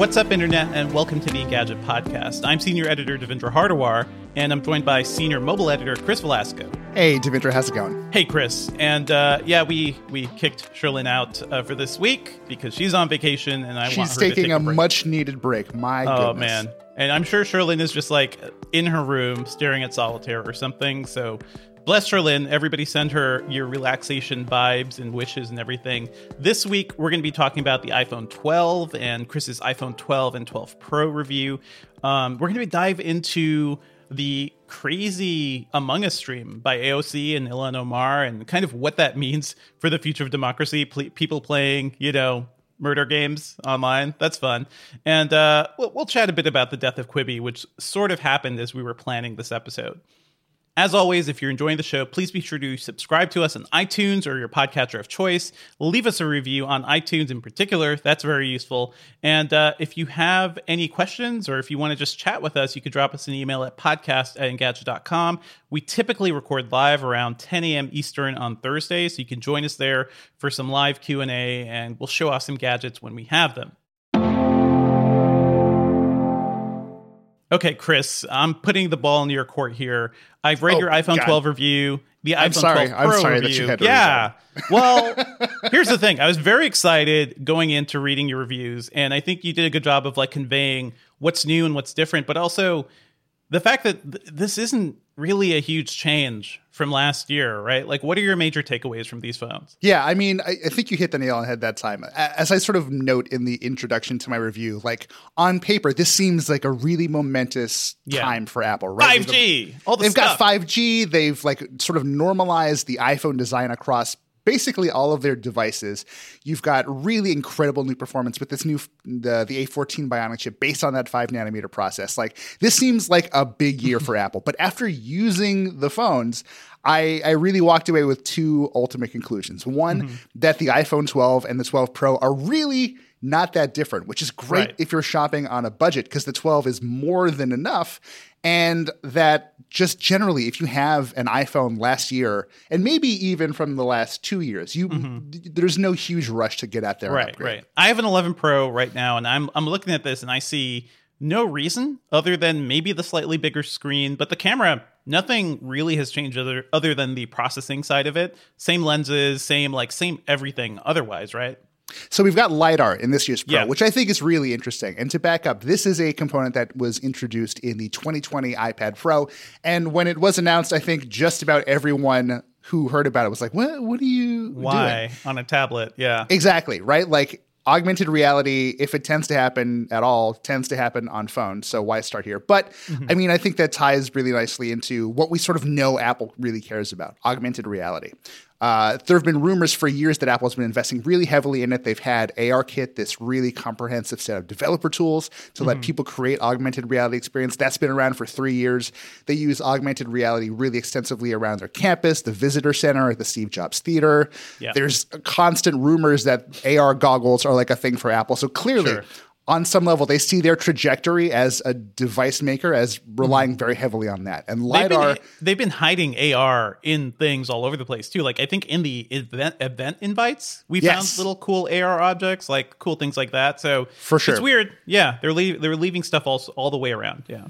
What's up, Internet, and welcome to the Engadget Podcast. I'm Senior Editor Devindra Hardawar, and I'm joined by Senior Mobile Editor Chris Velazco. Hey, Devindra, how's it going? Hey, Chris. And uh, yeah, we we kicked Cherlynn out uh, for this week because she's on vacation, and I She's taking a, a, much needed break. My Oh goodness. man. And I'm sure Cherlynn is just like in her room staring at solitaire or something. So bless Cherlynn. Everybody send her your relaxation vibes and wishes and everything. This week we're going to be talking about the iPhone 12 and Chris's iPhone 12 and 12 Pro review. Um, we're going to dive into the crazy Among Us stream by AOC and Ilhan Omar and kind of what that means for the future of democracy. Ple- people playing, you know, murder games online. That's fun. And uh, we'll, we'll chat a bit about the death of Quibi, which sort of happened as we were planning this episode. As always, if you're enjoying the show, please be sure to subscribe to us on iTunes or your podcatcher of choice. Leave us a review on iTunes in particular. That's very useful. And uh, if you have any questions or if you want to just chat with us, you could drop us an email at podcast at engadget.com. We typically record live around 10 a.m. Eastern on Thursday, so you can join us there for some live Q&A, and we'll show off some gadgets when we have them. Okay, Chris, I'm putting the ball in your court here. I've read Oh, your iPhone God. 12 review, the I'm iPhone sorry. 12 I'm Pro sorry that review. you had yeah. well, here's the thing. I was very excited going into reading your reviews, and I think you did a good job of like conveying what's new and what's different, but also the fact that th- this isn't really a huge change from last year, right? Like, what are your major takeaways from these phones? Yeah, I mean, I, I think you hit the nail on the head that time. As I sort of note in the introduction to my review, like on paper, this seems like a really momentous Yeah. time for Apple, right? 5G, all the They've stuff. got 5G. They've like sort of normalized the iPhone design across basically all of their devices. You've got really incredible new performance with this new the the A14 Bionic chip based on that 5 nanometer process. Like this seems like a big year for Apple. But after using the phones, I, I really walked away with two ultimate conclusions. One, Mm-hmm. that the iPhone 12 and the 12 Pro are really not that different, which is great Right. if you're shopping on a budget because the 12 is more than enough. And that just generally, if you have an iPhone last year, and maybe even from the last two years, you d- there's no huge rush to get out there. Mm-hmm. Right, right. I have an 11 Pro right now, and I'm I'm looking at this, and I see no reason other than maybe the slightly bigger screen, but the camera. Nothing really has changed other other than the processing side of it. Same lenses, same like same everything. Otherwise, right? So we've got LiDAR in this year's Pro, Yeah. which I think is really interesting. And to back up, this is a component that was introduced in the 2020 iPad Pro. And when it was announced, I think just about everyone who heard about it was like, what, what are you doing? Why on a tablet? Yeah. Exactly, right? Like augmented reality, if it tends to happen at all, tends to happen on phones. So why start here? But mm-hmm. I mean, I think that ties really nicely into what we sort of know Apple really cares about augmented reality. Uh, there have been rumors for years that Apple's been investing really heavily in it. They've had ARKit, this really comprehensive set of developer tools to let people create augmented reality experience. That's been around for three years. They use augmented reality really extensively around their campus, the visitor center the Steve Jobs Theater. Yeah. There's constant rumors that AR goggles are like a thing for Apple. So clearly, Sure. On some level, they see their trajectory as a device maker as relying very heavily on that. And Mm-hmm. They've LiDAR. been, they've been hiding AR in things all over the place too. Like I think in the event event invites, we Yes. found little cool AR objects, like cool things like that. So For sure. it's weird. Yeah, they're leave, they're leaving stuff all all the way around. Yeah,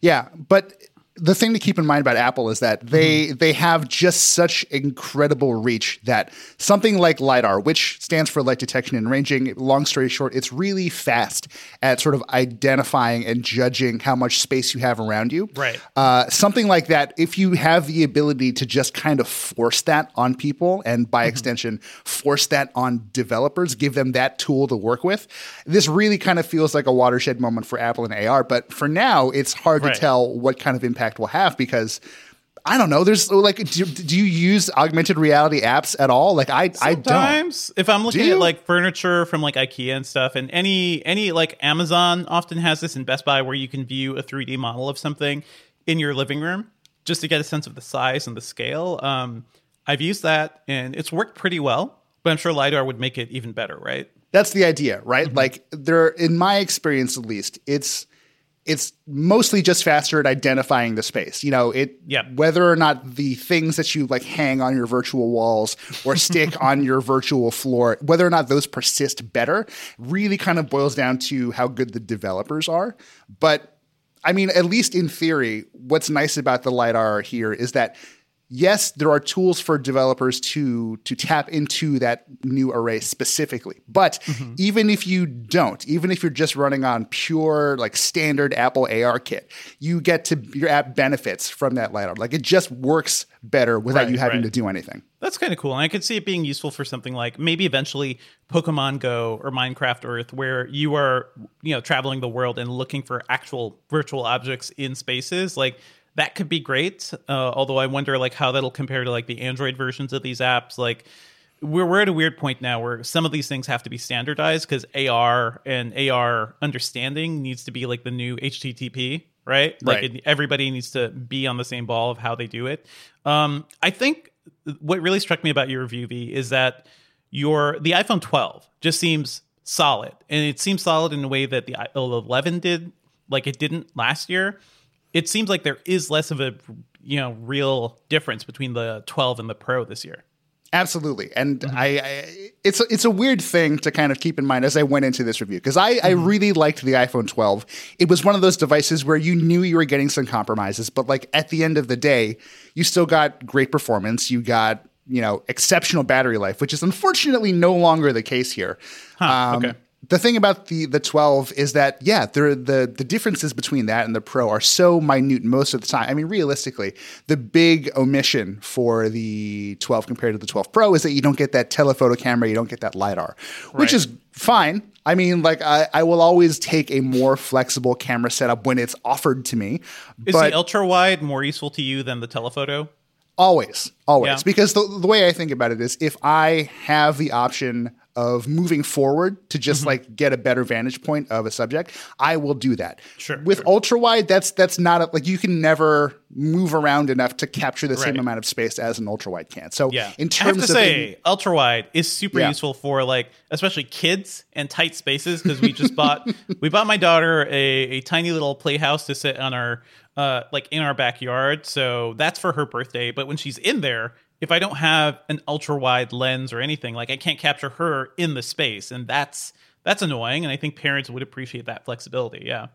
Yeah, but the thing to keep in mind about Apple is that they Mm-hmm. they have just such incredible reach that something like lidar, which stands for light detection and ranging, long story short, it's really fast at sort of identifying and judging how much space you have around you. Right. Uh, something like that, if you have the ability to just kind of force that on people and Mm-hmm. by extension force that on developers, give them that tool to work with, this really kind of feels like a watershed moment for Apple and AR. But for now, it's hard Right. to tell what kind of impact will have because. I don't know. There's like, do, do you use augmented reality apps at all? Like, I, I don't. If I'm looking at like furniture from like IKEA and stuff, and any any like Amazon often has this in Best Buy where you can view a 3D model of something in your living room just to get a sense of the size and the scale. Um, I've used that and it's worked pretty well, but I'm sure lidar would make it even better, right? That's the idea, right? Mm-hmm. Like there in my experience at least, it's it's mostly just faster at identifying the space. You know, it Yeah. whether or not the things that you like hang on your virtual walls or stick on your virtual floor, whether or not those persist better, really kind of boils down to how good the developers are. But I mean, at least in theory, what's nice about the lidar here is that yes, there are tools for developers to to tap into that new array specifically. But mm-hmm. even if you don't, even if you're just running on pure like standard Apple ARKit, you get to your app benefits from that lidar. Like it just works better without Right, you having right. to do anything. That's kind of cool. And I could see it being useful for something like maybe eventually Pokemon Go or Minecraft Earth, where you are, you know, traveling the world and looking for actual virtual objects in spaces. Like that could be great. Uh, although I wonder like how that'll compare to like the Android versions of these apps. Like we're we're at a weird point now where some of these things have to be standardized because AR and AR understanding needs to be like the new HTTP, right? Like Right. it, everybody needs to be on the same ball of how they do it. Um, I think what really struck me about your review, V, is that your the iPhone 12 just seems solid, and it seems solid in a way that the i- 11 did, like it didn't last year. It seems like there is less of a you know real difference between the 12 and the Pro this year. Absolutely, and I, I it's a, it's a weird thing to kind of keep in mind as I went into this review because I, I really liked the iPhone 12. It was one of those devices where you knew you were getting some compromises, but like at the end of the day, you still got great performance. You got you know exceptional battery life, which is unfortunately no longer the case here. Um, okay. The thing about the the 12 is that yeah, the the differences between that and the Pro are so minute most of the time. I mean, realistically, the big omission for the 12 compared to the 12 Pro is that you don't get that telephoto camera, you don't get that lidar, which is fine. I mean, like I, I will always take a more flexible camera setup when it's offered to me. Is the ultra wide more useful to you than the telephoto? Always, always. Yeah. Because the, the way I think about it is if I have the option of moving forward to just like get a better vantage point of a subject, I will do that. Sure, With sure. ultra wide, that's that's not a, like you can never move around enough to capture the same amount of space as an ultra wide can. So Yeah. in I have terms to of say, ultra wide is super Yeah. useful for like especially kids and tight spaces because we just bought we bought my daughter a, a tiny little playhouse to sit on our uh like in our backyard. So that's for her birthday. But when she's in there, if I don't have an ultra wide lens or anything, like I can't capture her in the space. And that's that's annoying. And I think parents would appreciate that flexibility. Yeah.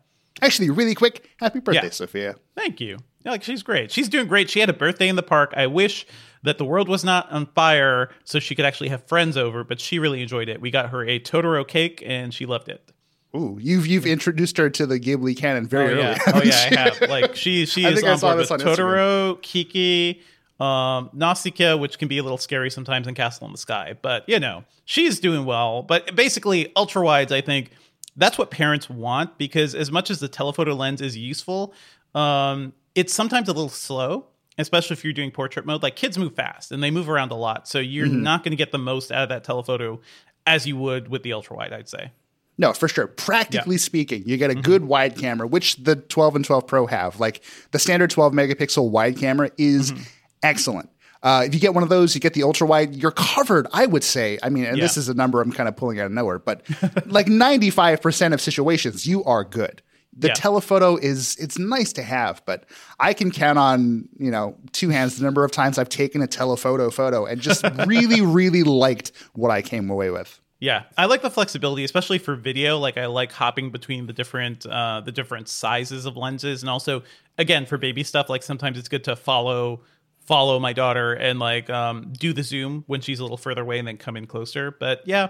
actually really quick, happy birthday, Yeah. Sophia. Thank you. Yeah, like she's great. She's doing great. She had a birthday in the park. I wish that the world was not on fire so she could actually have friends over, but she really enjoyed it. We got her a Totoro cake and she loved it. Ooh, you've you've introduced her to the Ghibli canon very Oh early. yeah, oh yeah, I have. Like she she I is on board with on Instagram. Totoro, Kiki, um, Nausicaa, which can be a little scary sometimes in Castle in the Sky, but you know she's doing well. But basically, ultra wides, I think that's what parents want because as much as the telephoto lens is useful, um, it's sometimes a little slow. especially if you're doing portrait mode, like kids move fast and they move around a lot. So you're Mm-hmm. not going to get the most out of that telephoto as you would with the ultra wide, I'd say. No, for sure. Practically speaking, you get a Mm-hmm. good wide camera, which the 12 and 12 Pro have. Like the standard 12 megapixel wide camera is Mm-hmm. Excellent. Uh, if you get one of those, you get the ultra wide, you're covered, I would say. I mean, and this is a number I'm kind of pulling out of nowhere, but like 95% of situations, you are good. The Yeah. telephoto is it's nice to have, but I can count on, you know, two hands the number of times I've taken a telephoto photo and just really, really liked what I came away with. Yeah, I like the flexibility, especially for video. Like I like hopping between the different uh, the different sizes of lenses, and also again for baby stuff. Like sometimes it's good to follow follow my daughter and like um, do the zoom when she's a little further away, and then come in closer. But yeah,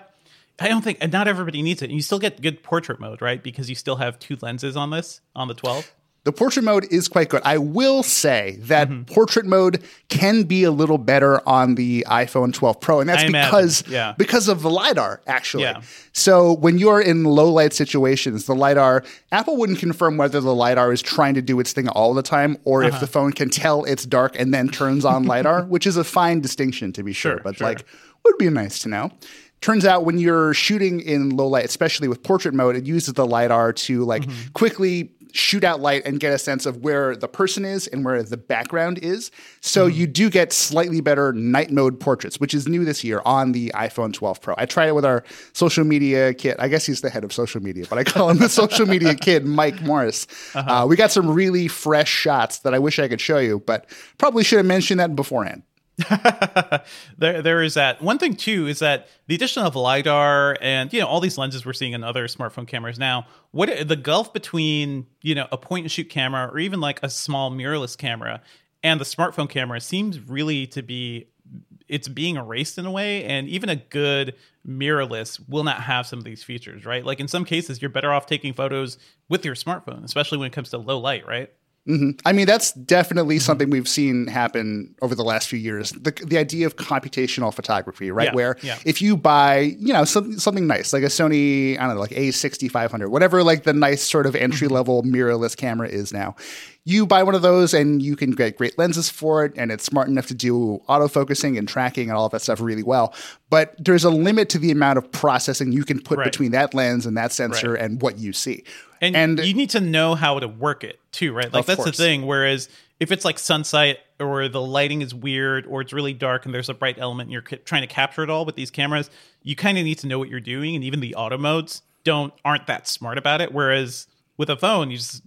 I don't think and not everybody needs it. And you still get good portrait mode, right? Because you still have two lenses on this on the twelve. The portrait mode is quite good. I will say that Mm-hmm. portrait mode can be a little better on the iPhone 12 Pro, and that's I because yeah. because of the lidar. Actually, Yeah. so when you're in low light situations, the lidar Apple wouldn't confirm whether the lidar is trying to do its thing all the time, or Uh-huh. if the phone can tell it's dark and then turns on lidar, which is a fine distinction to be sure, Sure, but sure. like would be nice to know. Turns out when you're shooting in low light, especially with portrait mode, it uses the lidar to like Mm-hmm. quickly shoot out light and get a sense of where the person is and where the background is. So Mm-hmm. you do get slightly better night mode portraits, which is new this year on the iPhone 12 Pro. I tried it with our social media kid. I guess he's the head of social media, but I call him the social media kid, Mike Morris. Uh-huh. uh we got some really fresh shots that I wish I could show you, but probably should have mentioned that beforehand. there there is that. One thing too is that the addition of lidar and you know all these lenses we're seeing in other smartphone cameras now what the gulf between you know a point and shoot camera or even like a small mirrorless camera and the smartphone camera seems really to be it's being erased in a way and even a good mirrorless will not have some of these features right? Like in some cases you're better off taking photos with your smartphone especially when it comes to low light right Mm-hmm. I mean, that's definitely mm-hmm. something we've seen happen over the last few years. The, the idea of computational photography, right? Yeah, Where yeah. if you buy, you know, some, something nice, like a Sony, I don't know, like A6500, whatever, like the nice sort of entry mm-hmm. level mirrorless camera is now, you buy one of those and you can get great lenses for it. And it's smart enough to do autofocusing and tracking and all of that stuff really well. But there's a limit to the amount of processing you can put Right. between that lens and that sensor Right. and what you see. and, you need to know how to work it too, right? Like that's course. the thing. Whereas if it's like sunset or the lighting is weird or it's really dark and there's a bright element and you're trying to capture it all with these cameras, you kind of need to know what you're doing. And even the auto modes don't aren't that smart about it. Whereas with a phone, you just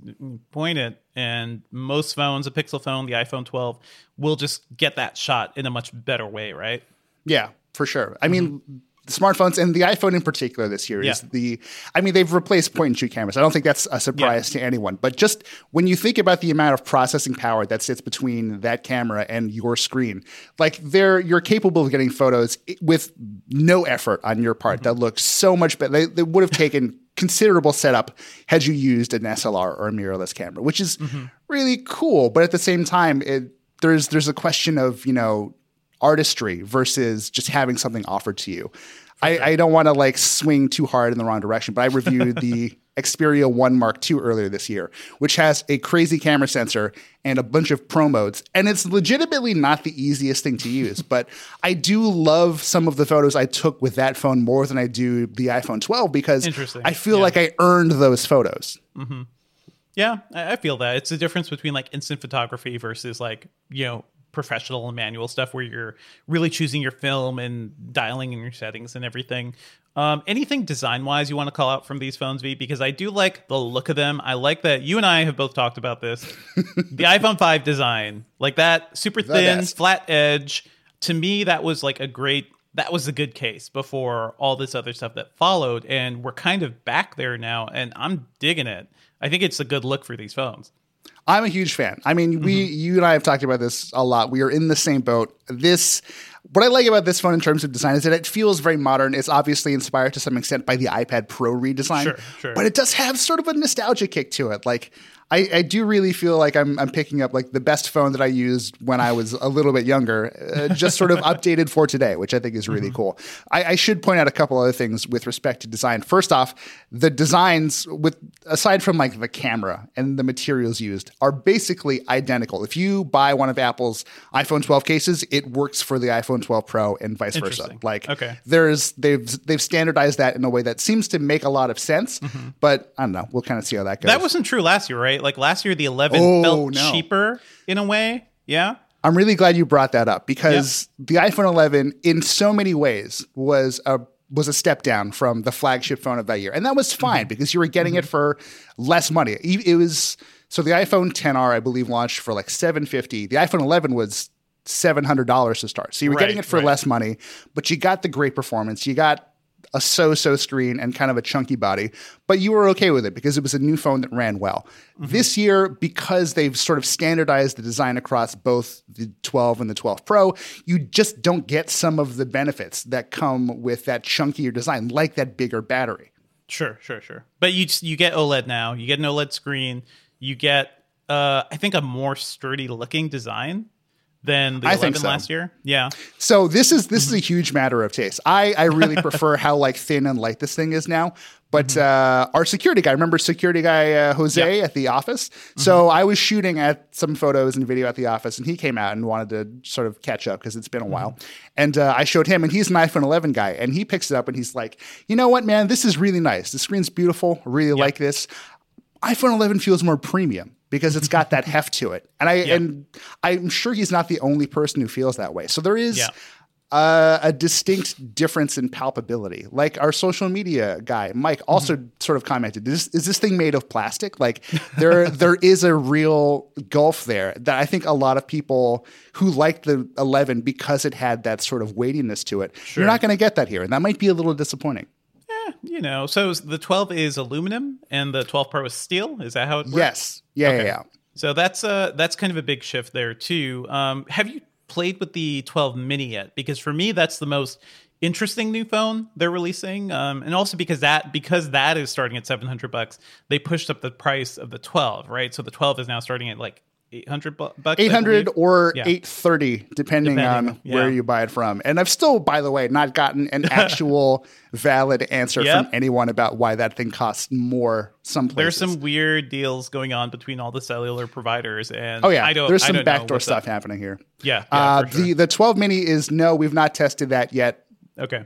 point it, and most phones, a Pixel phone, the iPhone 12, will just get that shot in a much better way, right? Yeah, for sure. I mean, the smartphones and the iPhone in particular this year is Mm-hmm. The. I mean, they've replaced point and shoot cameras. I don't think that's a surprise to anyone. But just when you think about the amount of processing power that sits between that camera and your screen, like there, you're capable of getting photos with no effort on your part Mm-hmm. that look so much better. They, they would have taken considerable setup had you used an SLR or a mirrorless camera, which is Mm-hmm. really cool. But at the same time, it, there's there's a question of you know artistry versus just having something offered to you. I, I don't want to like swing too hard in the wrong direction, but I reviewed the Xperia 1 Mark II earlier this year, which has a crazy camera sensor and a bunch of pro modes. And it's legitimately not the easiest thing to use, but I do love some of the photos I took with that phone more than I do the iPhone 12 because I feel Yeah. like I earned those photos. Mm-hmm. Yeah, I I feel that. It's the difference between like instant photography versus like, you know, professional and manual stuff where you're really choosing your film and dialing in your settings and everything. Um, anything design wise you want to call out from these phones, V? Because I do like the look of them. I like that you and I have both talked about this. the iPhone 5 design, like that super thin, best. flat edge. To me, that was like a great that was a good case before all this other stuff that followed. And we're kind of back there now, and I'm digging it. I think it's a good look for these phones. I'm a huge fan. I mean, we, Mm-hmm. you and I have talked about this a lot. We are in the same boat. This, what I like about this phone in terms of design is that it feels very modern. It's obviously inspired to some extent by the iPad Pro redesign, Sure, sure. but it does have sort of a nostalgia kick to it. Like, I, I do really feel like I'm, I'm picking up like the best phone that I used when I was a little bit younger, uh, just sort of updated for today, which I think is really mm-hmm. cool. I, I, should point out a couple other things with respect to design. First off, the designs with aside from like the camera and the materials used are basically identical. If you buy one of Apple's iPhone 12 cases, it works for the iPhone 12 Pro and vice versa. Like okay. there's they've they've standardized that in a way that seems to make a lot of sense, mm-hmm. but I don't know. We'll kind of see how that goes. That wasn't true last year, right? Right? Like last year, the 11 oh, felt no. cheaper in a way. Yeah. I'm really glad you brought that up because the iPhone 11, in so many ways, was a was a step down from the flagship phone of that year, and that was fine mm-hmm. because you were getting mm-hmm. it for less money. It was so the iPhone 10R, I believe, launched for like 750. The iPhone 11 was $700 to start. So you were right, getting it for right. less money, but you got the great performance. You got a so-so screen and kind of a chunky body, but you were okay with it because it was a new phone that ran well. Mm-hmm. This year, because they've sort of standardized the design across both the 12 and the 12 Pro, you just don't get some of the benefits that come with that chunkier design, like that bigger battery. Sure, sure, sure. But you you get OLED now. You get an OLED screen. You get, uh, I think, a more sturdy looking design than the I 11 so. last year. Yeah. So this is this is a huge matter of taste. I I really prefer how like thin and light this thing is now. But mm-hmm. uh, our security guy, remember security guy uh, Jose yep. at the office? Mm-hmm. So I was shooting at some photos and video at the office, and he came out and wanted to sort of catch up because it's been a mm-hmm. while. And uh, I showed him, and he's an iPhone 11 guy, and he picks it up and he's like, "You know what, man? This is really nice. The screen's beautiful. I really yep. like this. iPhone 11 feels more premium." Because it's got that heft to it. And I and I'm sure he's not the only person who feels that way. So there is uh, a distinct difference in palpability. Like our social media guy, Mike, also mm-hmm. sort of commented, is, is this thing made of plastic? Like there there is a real gulf there that I think a lot of people who liked the 11 because it had that sort of weightiness to it, sure. you're not going to get that here. And that might be a little disappointing you know, so the 12 is aluminum and the 12 Pro is steel. Is that how it works? Yes. Yeah, okay. yeah, yeah. So that's uh that's kind of a big shift there too. Um, have you played with the 12 mini yet? Because for me, that's the most interesting new phone they're releasing, um, and also because that because that is starting at 700 bucks, they pushed up the price of the 12, right? So the 12 is now starting at like 800 bucks 800 or yeah. 830 depending, depending on yeah. where you buy it from and i've still by the way not gotten an actual valid answer yep. from anyone about why that thing costs more some places. there's some weird deals going on between all the cellular providers and oh yeah I don't, there's some backdoor stuff happening here yeah, yeah uh, sure. the the 12 mini is no we've not tested that yet okay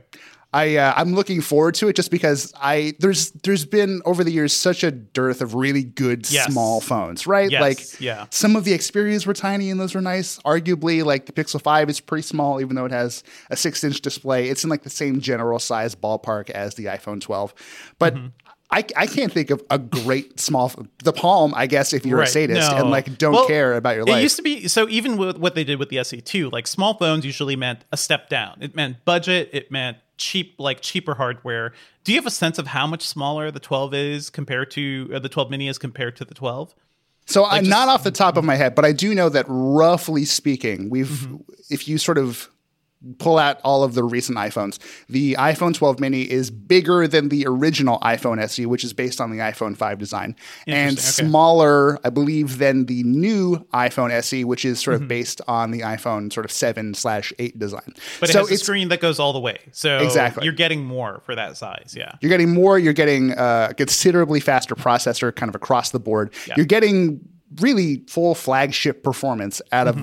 I uh, I'm looking forward to it just because I there's there's been over the years such a dearth of really good yes. small phones, right? Yes. Like yeah. some of the Xperias were tiny and those were nice. Arguably, like the Pixel 5 is pretty small, even though it has a six inch display. It's in like the same general size ballpark as the iPhone 12. But mm-hmm. I, I can't think of a great small the palm i guess if you're right. a sadist no. and like don't well, care about your life it used to be so even with what they did with the se2 like small phones usually meant a step down it meant budget it meant cheap like cheaper hardware do you have a sense of how much smaller the 12 is compared to uh, the 12 mini is compared to the 12 so like I'm just, not off the top of my head, but I do know that roughly speaking, we've mm-hmm. if you sort of pull out all of the recent iPhones. The iPhone 12 mini is bigger than the original iPhone SE, which is based on the iPhone 5 design, and okay. smaller, I believe, than the new iPhone SE, which is sort of mm-hmm. based on the iPhone sort of 7 slash 8 design. But so it has a screen that goes all the way. So exactly. you're getting more for that size. Yeah. You're getting more. You're getting a considerably faster processor kind of across the board. Yeah. You're getting really full flagship performance out mm-hmm.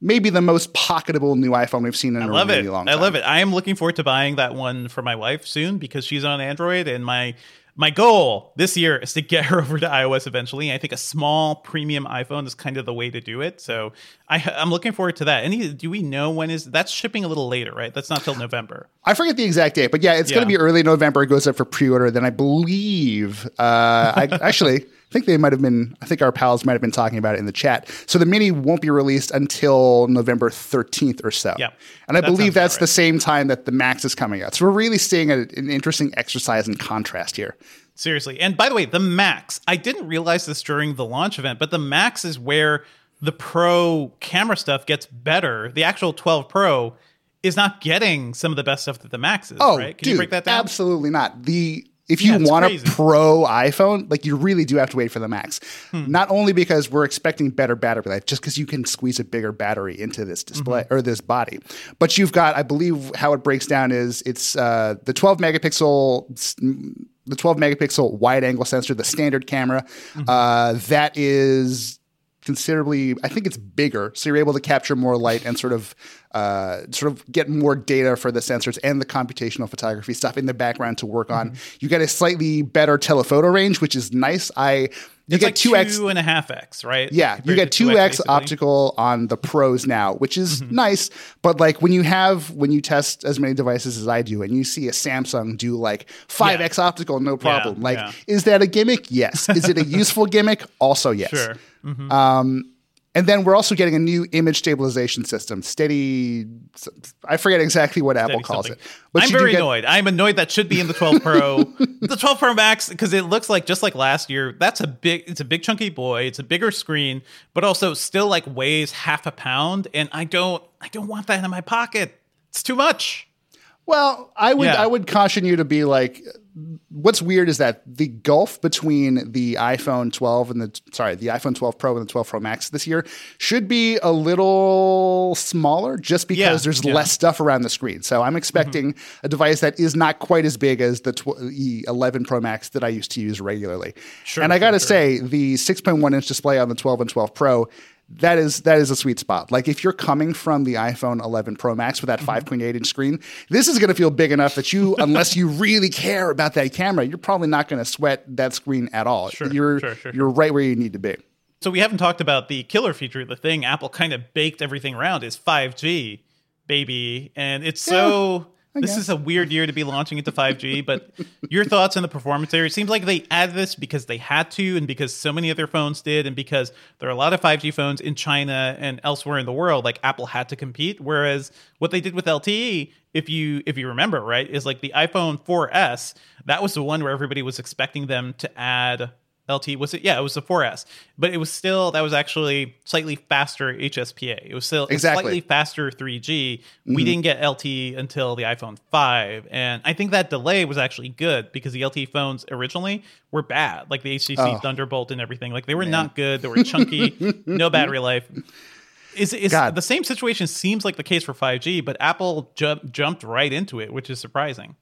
Maybe the most pocketable new iPhone we've seen in I a love really it. long time. I love it. I am looking forward to buying that one for my wife soon because she's on Android and my my goal this year is to get her over to iOS eventually. I think a small premium iPhone is kind of the way to do it. So I, am looking forward to that. Any do we know when is that's shipping a little later, right? That's not till November. I forget the exact date, but yeah, it's yeah. going to be early November. It goes up for pre-order. Then I believe, uh, I actually. I think they might have been, I think our pals might have been talking about it in the chat. So the mini won't be released until November 13th or so. Yeah. And I that believe that's right. the same time that the Max is coming out. So we're really seeing a, an interesting exercise in contrast here. Seriously. And by the way, the Max, I didn't realize this during the launch event, but the Max is where the Pro camera stuff gets better. The actual 12 Pro is not getting some of the best stuff that the Max is, oh, right? Can dude, you break that down? Absolutely not. The If you Yeah, want crazy. a pro iPhone, like you really do have to wait for the Max. Hmm. Not only because we're expecting better battery life, just because you can squeeze a bigger battery into this display Mm-hmm. or this body, but you've got, I believe, how it breaks down is it's uh, the 12 megapixel, the 12 megapixel wide angle sensor, the standard camera. Mm-hmm. Uh, that is considerably i think it's bigger so you're able to capture more light and sort of uh, sort of get more data for the sensors and the computational photography stuff in the background to work on Mm-hmm. you get a slightly better telephoto range which is nice i you It's get like 2x two and a half x, right? yeah, you get 2x, 2x optical on the pros now, which is Mm-hmm. nice. But like when you have when you test as many devices as I do, and you see a Samsung do like 5x optical, no problem. like, yeah. is that a gimmick? Yes. Is it a useful gimmick? Also, yes. Sure. Mm-hmm. Um, and then we're also getting a new image stabilization system, steady. I forget exactly what Apple Steady calls something. it. But I'm very get- annoyed. I'm annoyed that should be in the 12 Pro, the 12 Pro Max, because it looks like just like last year. That's a big. It's a big chunky boy. It's a bigger screen, but also still like weighs half a pound, and I don't. I don't want that in my pocket. It's too much. Well, I would Yeah. I would caution you to be like what's weird is that the gulf between the iPhone 12 and the sorry, the iPhone 12 Pro and the 12 Pro Max this year should be a little smaller just because Yeah, there's yeah. Mm-hmm. less stuff around the screen. So I'm expecting a device that is not quite as big as the tw- the 11 Pro Max that I used to use regularly. Sure, and I got to sure, say the 6.1 inch display on the 12 and 12 Pro that is that is a sweet spot. Like if you're coming from the iPhone 11 Pro Max with that Mm-hmm. 5.8 inch screen, this is going to feel big enough that you, unless you really care about that camera, you're probably not going to sweat that screen at all. Sure, you're sure, sure, you're right where you need to be. So we haven't talked about the killer feature, the thing Apple kind of baked everything around is 5G, baby. And it's so this is a weird year to be launching into 5G, but your thoughts on the performance there? It seems like they added this because they had to and because so many other phones did and because there are a lot of 5G phones in China and elsewhere in the world like Apple had to compete whereas what they did with LTE if you if you remember, right, is like the iPhone 4S, that was the one where everybody was expecting them to add LT was it? Yeah, it was the 4S, but it was still that was actually slightly faster HSPA. It was still Exactly. slightly faster 3G. We mm-hmm. didn't get LT until the iPhone 5, and I think that delay was actually good because the LT phones originally were bad, like the HTC oh. Thunderbolt and everything. Like they were not good. They were chunky, no battery life. Is is the same situation seems like the case for 5G, but Apple ju- jumped right into it, which is surprising.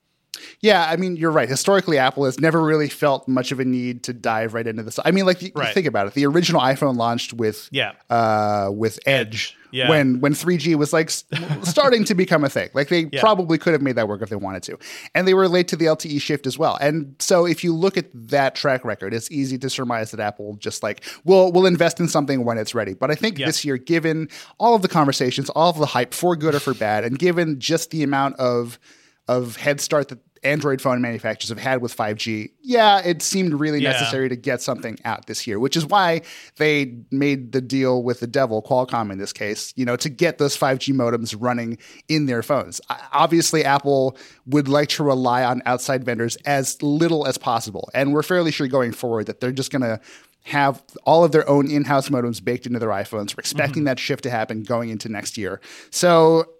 Yeah, I mean, you're right. Historically, Apple has never really felt much of a need to dive right into this. I mean, like, you Right. think about it. The original iPhone launched with Yeah. uh, with Edge, Yeah. when when 3G was like starting to become a thing. Like they Yeah. probably could have made that work if they wanted to, and they were late to the LTE shift as well. And so, if you look at that track record, it's easy to surmise that Apple just like will will invest in something when it's ready. But I think Yeah. this year, given all of the conversations, all of the hype, for good or for bad, and given just the amount of of head start that Android phone manufacturers have had with 5G, yeah, it seemed really Yeah. necessary to get something out this year, which is why they made the deal with the devil, Qualcomm in this case, you know, to get those 5G modems running in their phones. Obviously, Apple would like to rely on outside vendors as little as possible. And we're fairly sure going forward that they're just going to have all of their own in-house modems baked into their iPhones. We're expecting mm-hmm. that shift to happen going into next year. So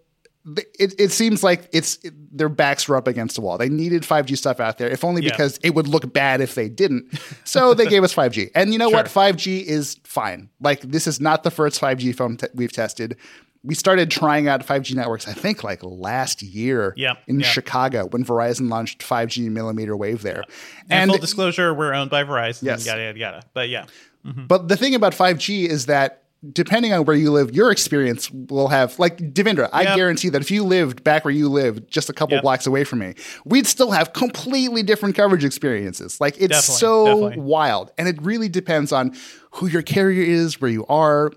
it, it seems like it's it- their backs were up against the wall. They needed 5G stuff out there, if only Yeah. because it would look bad if they didn't. So they gave us 5G. And you know what? 5G is fine. Like this is not the first 5G phone te- we've tested. We started trying out 5G networks, I think, like last year Yep, in yep. Chicago when Verizon launched 5G millimeter wave there. And, full disclosure, we're owned by Verizon. Yes. Yada yada yada. But yeah. Mm-hmm. But the thing about 5G is that depending on where you live, your experience will have like Devindra. I Yep. guarantee that if you lived back where you lived, just a couple Yep. blocks away from me, we'd still have completely different coverage experiences. Like it's Definitely, so definitely. wild, and it really depends on who your carrier is, where you are.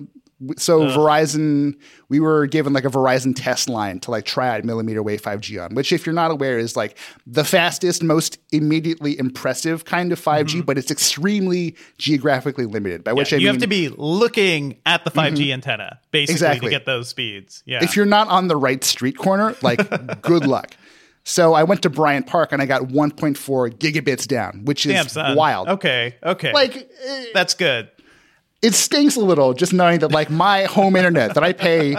So Verizon, we were given like a Verizon test line to like try out millimeter wave 5G on, which if you're not aware is like the fastest, most immediately impressive kind of 5G, but it's extremely geographically limited. By which I Mm-hmm. you mean have to be looking at the 5G antenna basically Exactly. to get those speeds. Yeah. if you're not on the right street corner, like good luck. So I went to Bryant Park and I got 1.4 gigabits down, which is Damn, wild. Okay. Okay. Like that's good. It stinks a little just knowing that like my home internet that I pay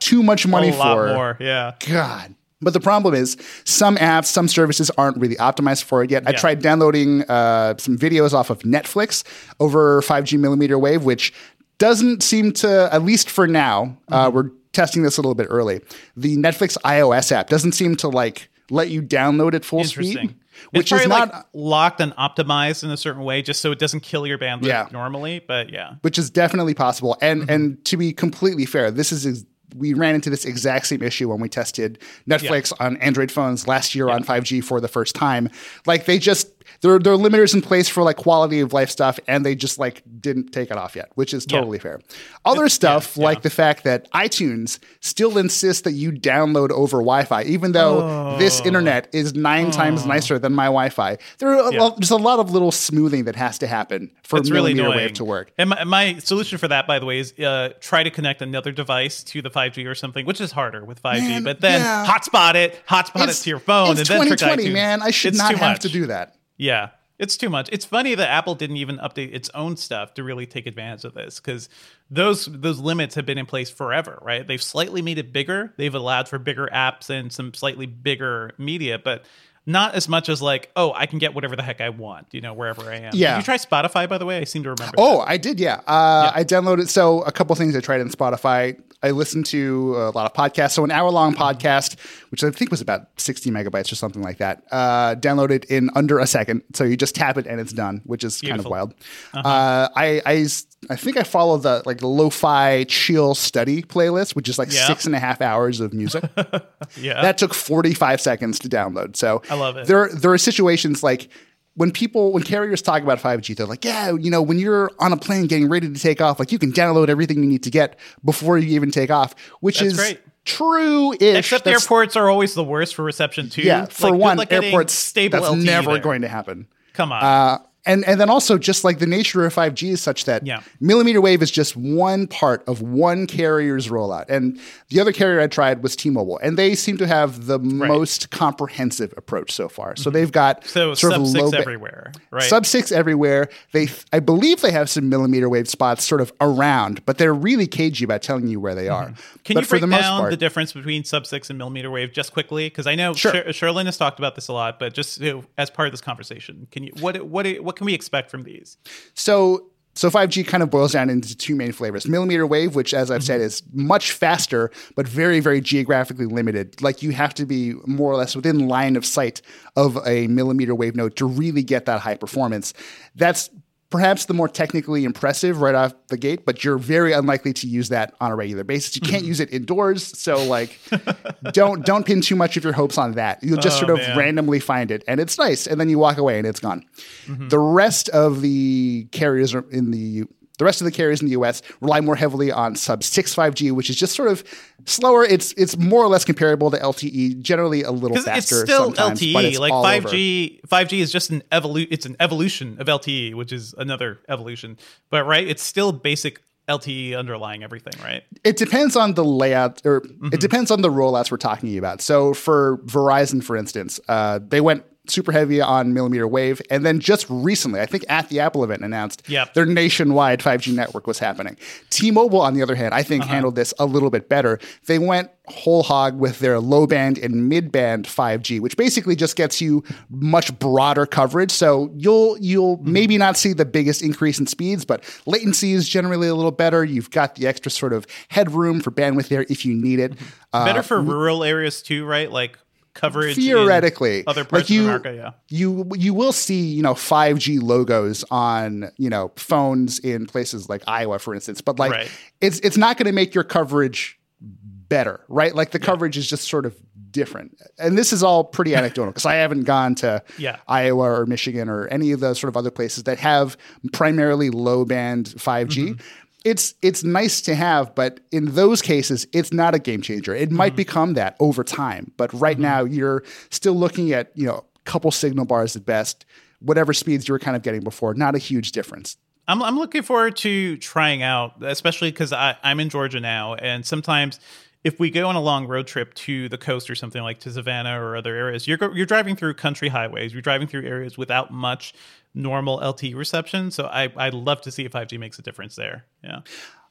too much money A lot for. more. Yeah. God, But the problem is, some apps, some services aren't really optimized for it yet. I tried downloading uh, some videos off of Netflix over 5G millimeter wave, which doesn't seem to, at least for now, uh, Mm-hmm. we're testing this a little bit early. The Netflix iOS app doesn't seem to like let you download at full speed, which is not. like locked and optimized in a certain way, just so it doesn't kill your bandwidth Yeah. normally. But yeah, which is definitely possible. And Mm-hmm. and to be completely fair, this is ex- we ran into this exact same issue when we tested Netflix on Android phones last year on 5G for the first time. Like they just there there are limiters in place for like quality of life stuff, and they just like didn't take it off yet, which is totally fair. Other stuff yeah. like the fact that iTunes still insists that you download over Wi-Fi, even though this Oh. internet is nine times nicer than my Wi-Fi. There are a, Yeah. there's a lot of little smoothing that has to happen for it's millimeter wave to work. And my, my solution for that, by the way, is uh, try to connect another device to the 5G or something, which is harder with 5G. Man, but then yeah. hotspot it, hotspot it to your phone, It's and then trick 2020, iTunes. man. I should It's not have much. to do that. Yeah, it's too much. It's funny that Apple didn't even update its own stuff to really take advantage of this because those those limits have been in place forever, right? They've slightly made it bigger. They've allowed for bigger apps and some slightly bigger media, but not as much as like, oh, I can get whatever the heck I want, you know, wherever I am. Yeah. Did you try Spotify, by the way? I seem to remember. Oh, I did. Yeah. Uh, I downloaded. So a couple things I tried on Spotify. I listened to a lot of podcasts. So an hour long podcast, which I think was about 60 megabytes or something like that, uh, downloaded in under a second. So you just tap it and it's done, which is kind of wild. Uh, I, I, I think I follow the like the lo-fi chill study playlist, which is like Yeah. six and a half hours of music. yeah. that took 45 seconds to download. So I love it. There, there are situations like when people, when carriers talk about 5G, they're like, yeah, you know, when you're on a plane getting ready to take off, like you can download everything you need to get before you even take off, which That's is great. true-ish. Except That's- airports are always the worst for reception too. Yeah, for Like, one, airports, stable that's LTE never there. going to happen. Come on. Uh, and and then also just like the nature of 5G is such that Yeah. millimeter wave is just one part of one carrier's rollout. And the other carrier I tried was T-Mobile, and they seem to have the most comprehensive approach so far. So they've got Mm-hmm. so sort sub of six ba- everywhere, right? Sub six everywhere. They, I believe, they have some millimeter wave spots sort of around, but they're really cagey about telling you where they are. Mm-hmm. Can but you for break the most down part, the difference between sub six and millimeter wave just quickly? Because I know Sure. Sher- Cherlynn has talked about this a lot, but just you know, as part of this conversation, can you what what what can we expect from these? So so 5G kind of boils down into two main flavors. Millimeter wave, which as I've said mm-hmm. is much faster but very very geographically limited. Like you have to be more or less within line of sight of a millimeter wave node to really get that high performance. That's perhaps the more technically impressive right off the gate, but you're very unlikely to use that on a regular basis. You can't use it indoors, so like don't don't pin too much of your hopes on that. You'll just Oh, sort of man. randomly find it and it's nice and then you walk away and it's gone. Mm-hmm. The rest of the carriers are in the the rest of the carriers in the US rely more heavily on sub 6 5G, which is just sort of slower. It's it's more or less comparable to LTE, generally a little faster. it's still sometimes, LTE. but it's like all five over. G, five G is just an evolu- It's an evolution of LTE, which is another evolution. But right, it's still basic LTE underlying everything, right? It depends on the layout, or Mm-hmm. it depends on the rollouts we're talking about. So for Verizon, for instance, uh, they went super heavy on millimeter wave, and then just recently, I think at the Apple event, announced Yep. their nationwide 5G network was happening. T-Mobile, on the other hand, I think uh-huh. handled this a little bit better. They went whole hog with their low band and mid band 5G, which basically just gets you much broader coverage. So you'll you'll mm-hmm. maybe not see the biggest increase in speeds, but latency is generally a little better. You've got the extra sort of headroom for bandwidth there if you need it. Mm-hmm. Uh, Better for rural areas too, right? Like coverage in theoretically other parts like you, of America. Yeah, you you will see you know 5G logos on you know phones in places like Iowa, for instance. But like Right. it's it's not going to make your coverage better, right? Like the coverage is just sort of different. And this is all pretty anecdotal because I haven't gone to Yeah. Iowa or Michigan or any of those sort of other places that have primarily low band 5G. Mm-hmm. It's it's nice to have, but in those cases, it's not a game changer. It Mm-hmm. might become that over time, but right now you're still looking at you know a couple signal bars at best, whatever speeds you were kind of getting before. Not a huge difference. I'm I'm looking forward to trying out, especially because I'm in Georgia now, and sometimes if we go on a long road trip to the coast or something like to Savannah or other areas, you're you're driving through country highways, you're driving through areas without much normal LTE reception. So I I'd love to see if 5G makes a difference there. Yeah.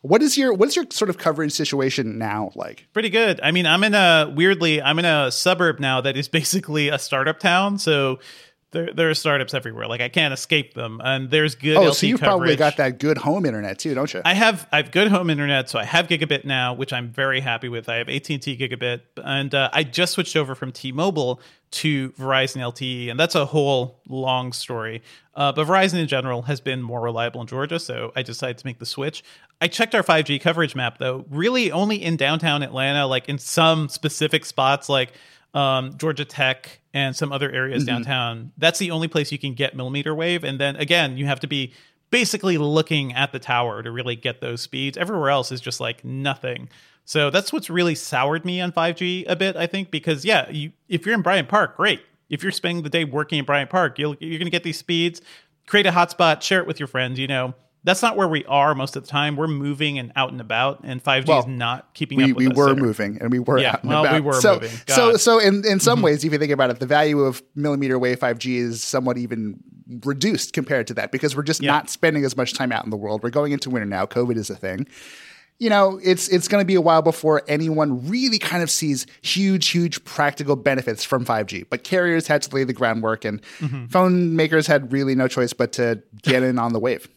What is your what is your sort of coverage situation now like? Pretty good. I mean, I'm in a weirdly, I'm in a suburb now that is basically a startup town. So there, there are startups everywhere. Like I can't escape them. And there's good. Oh, LTE so you've coverage. probably got that good home internet too, don't you? I have I have good home internet, so I have gigabit now, which I'm very happy with. I have AT and T gigabit, and uh, I just switched over from T-Mobile to Verizon LTE, and that's a whole long story. Uh, but Verizon in general has been more reliable in Georgia, so I decided to make the switch. I checked our 5G coverage map though, really only in downtown Atlanta, like in some specific spots, like um, Georgia Tech and some other areas Mm-hmm. downtown. That's the only place you can get millimeter wave. And then again, you have to be basically looking at the tower to really get those speeds. Everywhere else is just like nothing. So that's what's really soured me on 5G a bit, I think, because yeah, you, if you're in Bryant Park, great. If you're spending the day working in Bryant Park, you'll, you're going to get these speeds. Create a hotspot, share it with your friends. You know, that's not where we are most of the time. We're moving and out and about, and 5G Well, is not keeping we, up with we were there. moving and we were Yeah, out and well, we about. were so, moving. So, God. Mm-hmm. so in, in some ways, if you think about it, the value of millimeter wave 5G is somewhat even reduced compared to that because we're just Yeah. not spending as much time out in the world. We're going into winter now. COVID is a thing. You know, it's it's going to be a while before anyone really kind of sees huge, huge practical benefits from 5G. But carriers had to lay the groundwork, and Mm-hmm. phone makers had really no choice but to get in on the wave.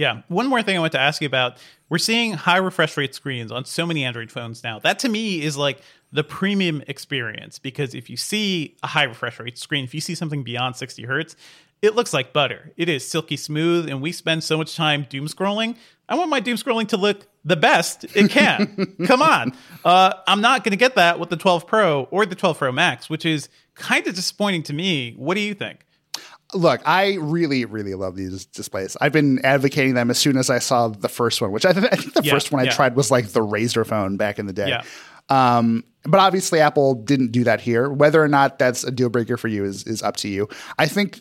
Yeah. One more thing I want to ask you about. We're seeing high refresh rate screens on so many Android phones now. That to me is like the premium experience because if you see a high refresh rate screen, if you see something beyond 60 hertz, it looks like butter. It is silky smooth, and we spend so much time doom scrolling. I want my doom scrolling to look the best it can. Come on. Uh, I'm not going to get that with the 12 Pro or the 12 Pro Max, which is kind of disappointing to me. What do you think? Look, I really, really love these displays. I've been advocating them as soon as I saw the first one, which I, th- I think the Yeah, first one I yeah. tried was like the Razer phone back in the day. Yeah. Um, but obviously, Apple didn't do that here. Whether or not that's a deal breaker for you is is up to you. I think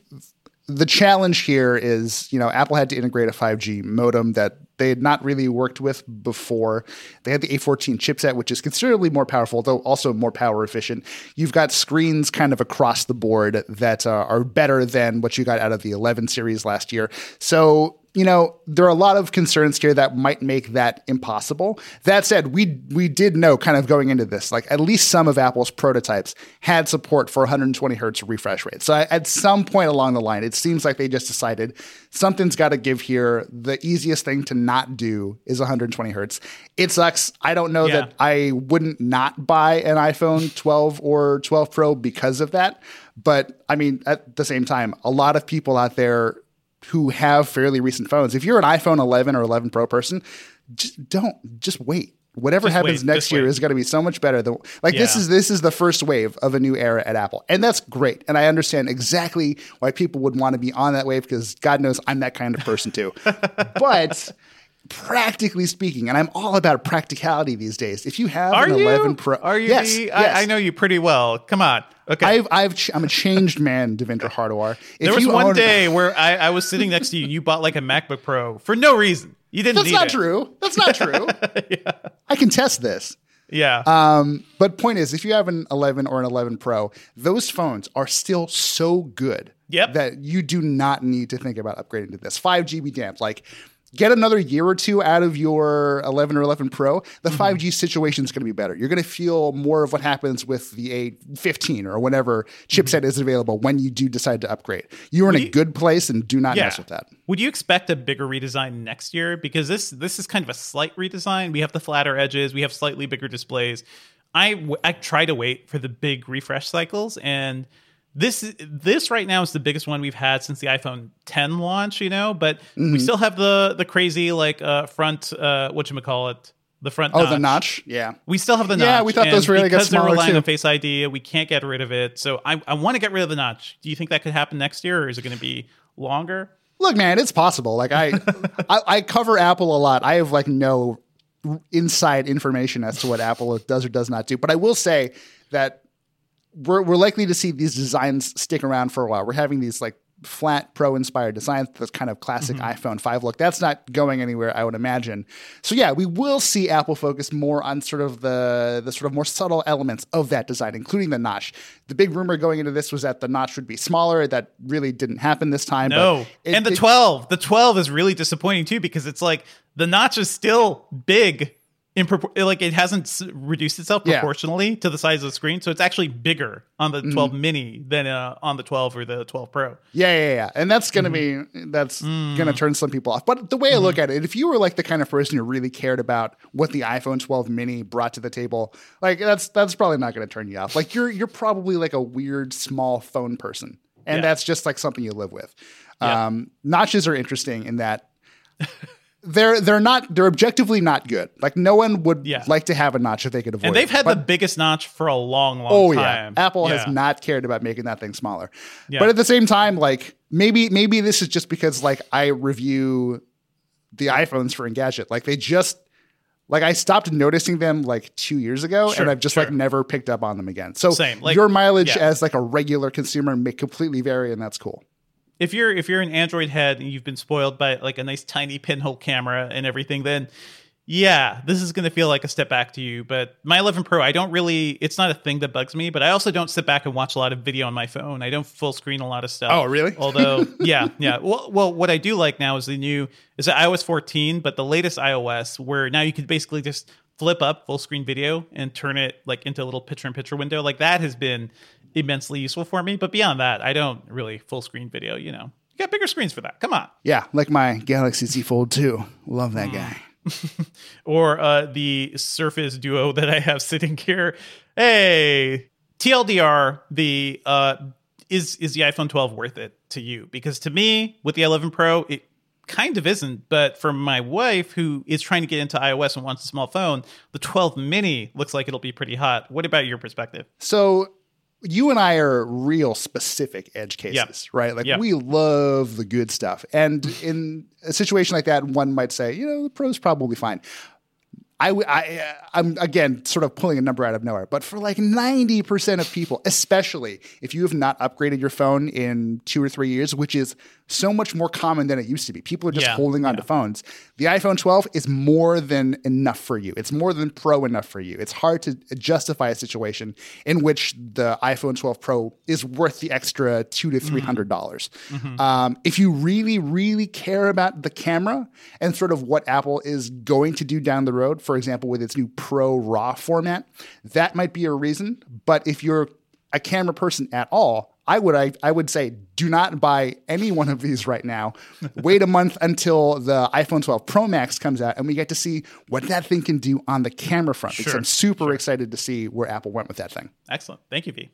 the challenge here is, you know, Apple had to integrate a 5G modem that they had not really worked with before. They had the A14 chipset, which is considerably more powerful, though also more power efficient. You've got screens kind of across the board that uh, are better than what you got out of the 11 series last year. So you know, there are a lot of concerns here that might make that impossible. That said, we we did know kind of going into this, like at least some of Apple's prototypes had support for 120 hertz refresh rate. So at some point along the line, it seems like they just decided something's got to give here. The easiest thing to not do is 120 hertz. It sucks. I don't know Yeah. that I wouldn't not buy an iPhone 12 or 12 Pro because of that. But I mean, at the same time, a lot of people out there who have fairly recent phones, if you're an iPhone 11 or 11 Pro person, just don't just wait. Whatever Just happens wait, next year wait. is going to be so much better than like this is this is the first wave of a new era at Apple, and that's great. And I understand exactly why people would want to be on that wave because God knows I'm that kind of person too. but practically speaking, and I'm all about practicality these days. If you have Are an you? 11 Pro, Are you? Yes, the, yes. I, I know you pretty well. Come on. Okay. I've, I've, ch- I'm a changed man, Devindra Hardawar. If there was one own- day where I, I was sitting next to you. And you bought like a MacBook Pro for no reason. You didn't That's not it. true. That's not true. I can test this. Yeah. Um, but point is, if you have an 11 or an 11 Pro, those phones are still so good Yep. that you do not need to think about upgrading to this. 5G be damned. Like, get another year or two out of your 11 or 11 Pro. The Mm-hmm. 5G situation is going to be better. You're going to feel more of what happens with the A15 or whatever chipset is available when you do decide to upgrade. You're in a Mm-hmm. good place and do not yeah. mess with that. Would you expect a bigger redesign next year? Because this this is kind of a slight redesign. We have the flatter edges. We have slightly bigger displays. I w- I try to wait for the big refresh cycles, and this this right now is the biggest one we've had since the iPhone 10 launch. You know, but Mm-hmm. we still have the the crazy like uh, front uh, what you call it the front. Oh, the notch? Yeah. We still have the notch. Yeah, we thought and those were gonna get they're smaller, relying too. on Face ID. We can't get rid of it. So I, I want to get rid of the notch. Do you think that could happen next year, or is it going to be longer? Look, man, it's possible. Like I, I, I cover Apple a lot. I have like no inside information as to what Apple does or does not do. But I will say that we're we're likely to see these designs stick around for a while. We're having these like flat pro inspired designs, this kind of classic mm-hmm. iPhone 5 look. That's not going anywhere, I would imagine. So yeah, we will see Apple focus more on sort of the the sort of more subtle elements of that design, including the notch. The big rumor going into this was that the notch would be smaller. That really didn't happen this time. No. but it- and the it- 12, the 12 is really disappointing too because it's like the notch is still big in propor- like it hasn't reduced itself Yeah. proportionally to the size of the screen, so it's actually bigger on Mm-hmm. the 12 mini than uh, on the 12 or the 12 Pro. Yeah, yeah, yeah. And that's going to Mm-hmm. be that's Mm. going to turn some people off. But the way I look at it, if you were like the kind of person who really cared about what the iPhone 12 mini brought to the table, like that's that's probably not going to turn you off. Like you're you're probably like a weird small phone person. And Yeah. that's just like something you live with. Yeah. Um, notches are interesting in that they're they're not they're objectively not good. Like no one would Yeah. like to have a notch if they could avoid And they've had the biggest notch for a long, long Oh yeah, time. Apple has not cared about making that thing smaller. Yeah. But at the same time, like maybe maybe this is just because like I review the iPhones for Engadget. Like they just like I stopped noticing them like two years ago, Sure, and I've just sure. like never picked up on them again. So Same, like- your mileage yeah. as like a regular consumer may completely vary, and that's cool. If you're if you're an Android head and you've been spoiled by like a nice tiny pinhole camera and everything, then yeah, this is going to feel like a step back to you. But my 11 Pro, I don't really. It's not a thing that bugs me, but I also don't sit back and watch a lot of video on my phone. I don't full screen a lot of stuff. Oh, really? Although, yeah, yeah. Well, well, what I do like now is the new is iOS 14, but the latest iOS where now you can basically just flip up full screen video and turn it like into a little picture in picture window. Like that has been immensely useful for me. But beyond that, I don't really full screen video. You know, you got bigger screens for that. Come on. Yeah, like my Galaxy Z Fold 2. Love that guy. or uh, the Surface Duo that I have sitting here. Hey, TLDR, the uh, is is the iPhone 12 worth it to you? Because to me, with the 11 Pro, it kind of isn't. But for my wife, who is trying to get into iOS and wants a small phone, the 12 Mini looks like it'll be pretty hot. What about your perspective? So you and I are real specific edge cases, right? Like Yep. we love the good stuff. And in a situation like that, one might say, you know, the pro's probably fine. I, I, uh, I'm again sort of pulling a number out of nowhere, but for like 90% of people, especially if you have not upgraded your phone in two or three years, which is so much more common than it used to be, people are just Yeah, holding on to phones. The iPhone 12 is more than enough for you. It's more than pro enough for you. It's hard to justify a situation in which the iPhone 12 Pro is worth the extra two to three hundred dollars. Um, if you really, really care about the camera and sort of what Apple is going to do down the road, for example, with its new Pro RAW format, that might be a reason. But if you're a camera person at all, I would I, I would say do not buy any one of these right now. Wait a month until the iPhone 12 Pro Max comes out and we get to see what that thing can do on the camera front. Because Sure, I'm super excited to see where Apple went with that thing. Excellent. Thank you, V.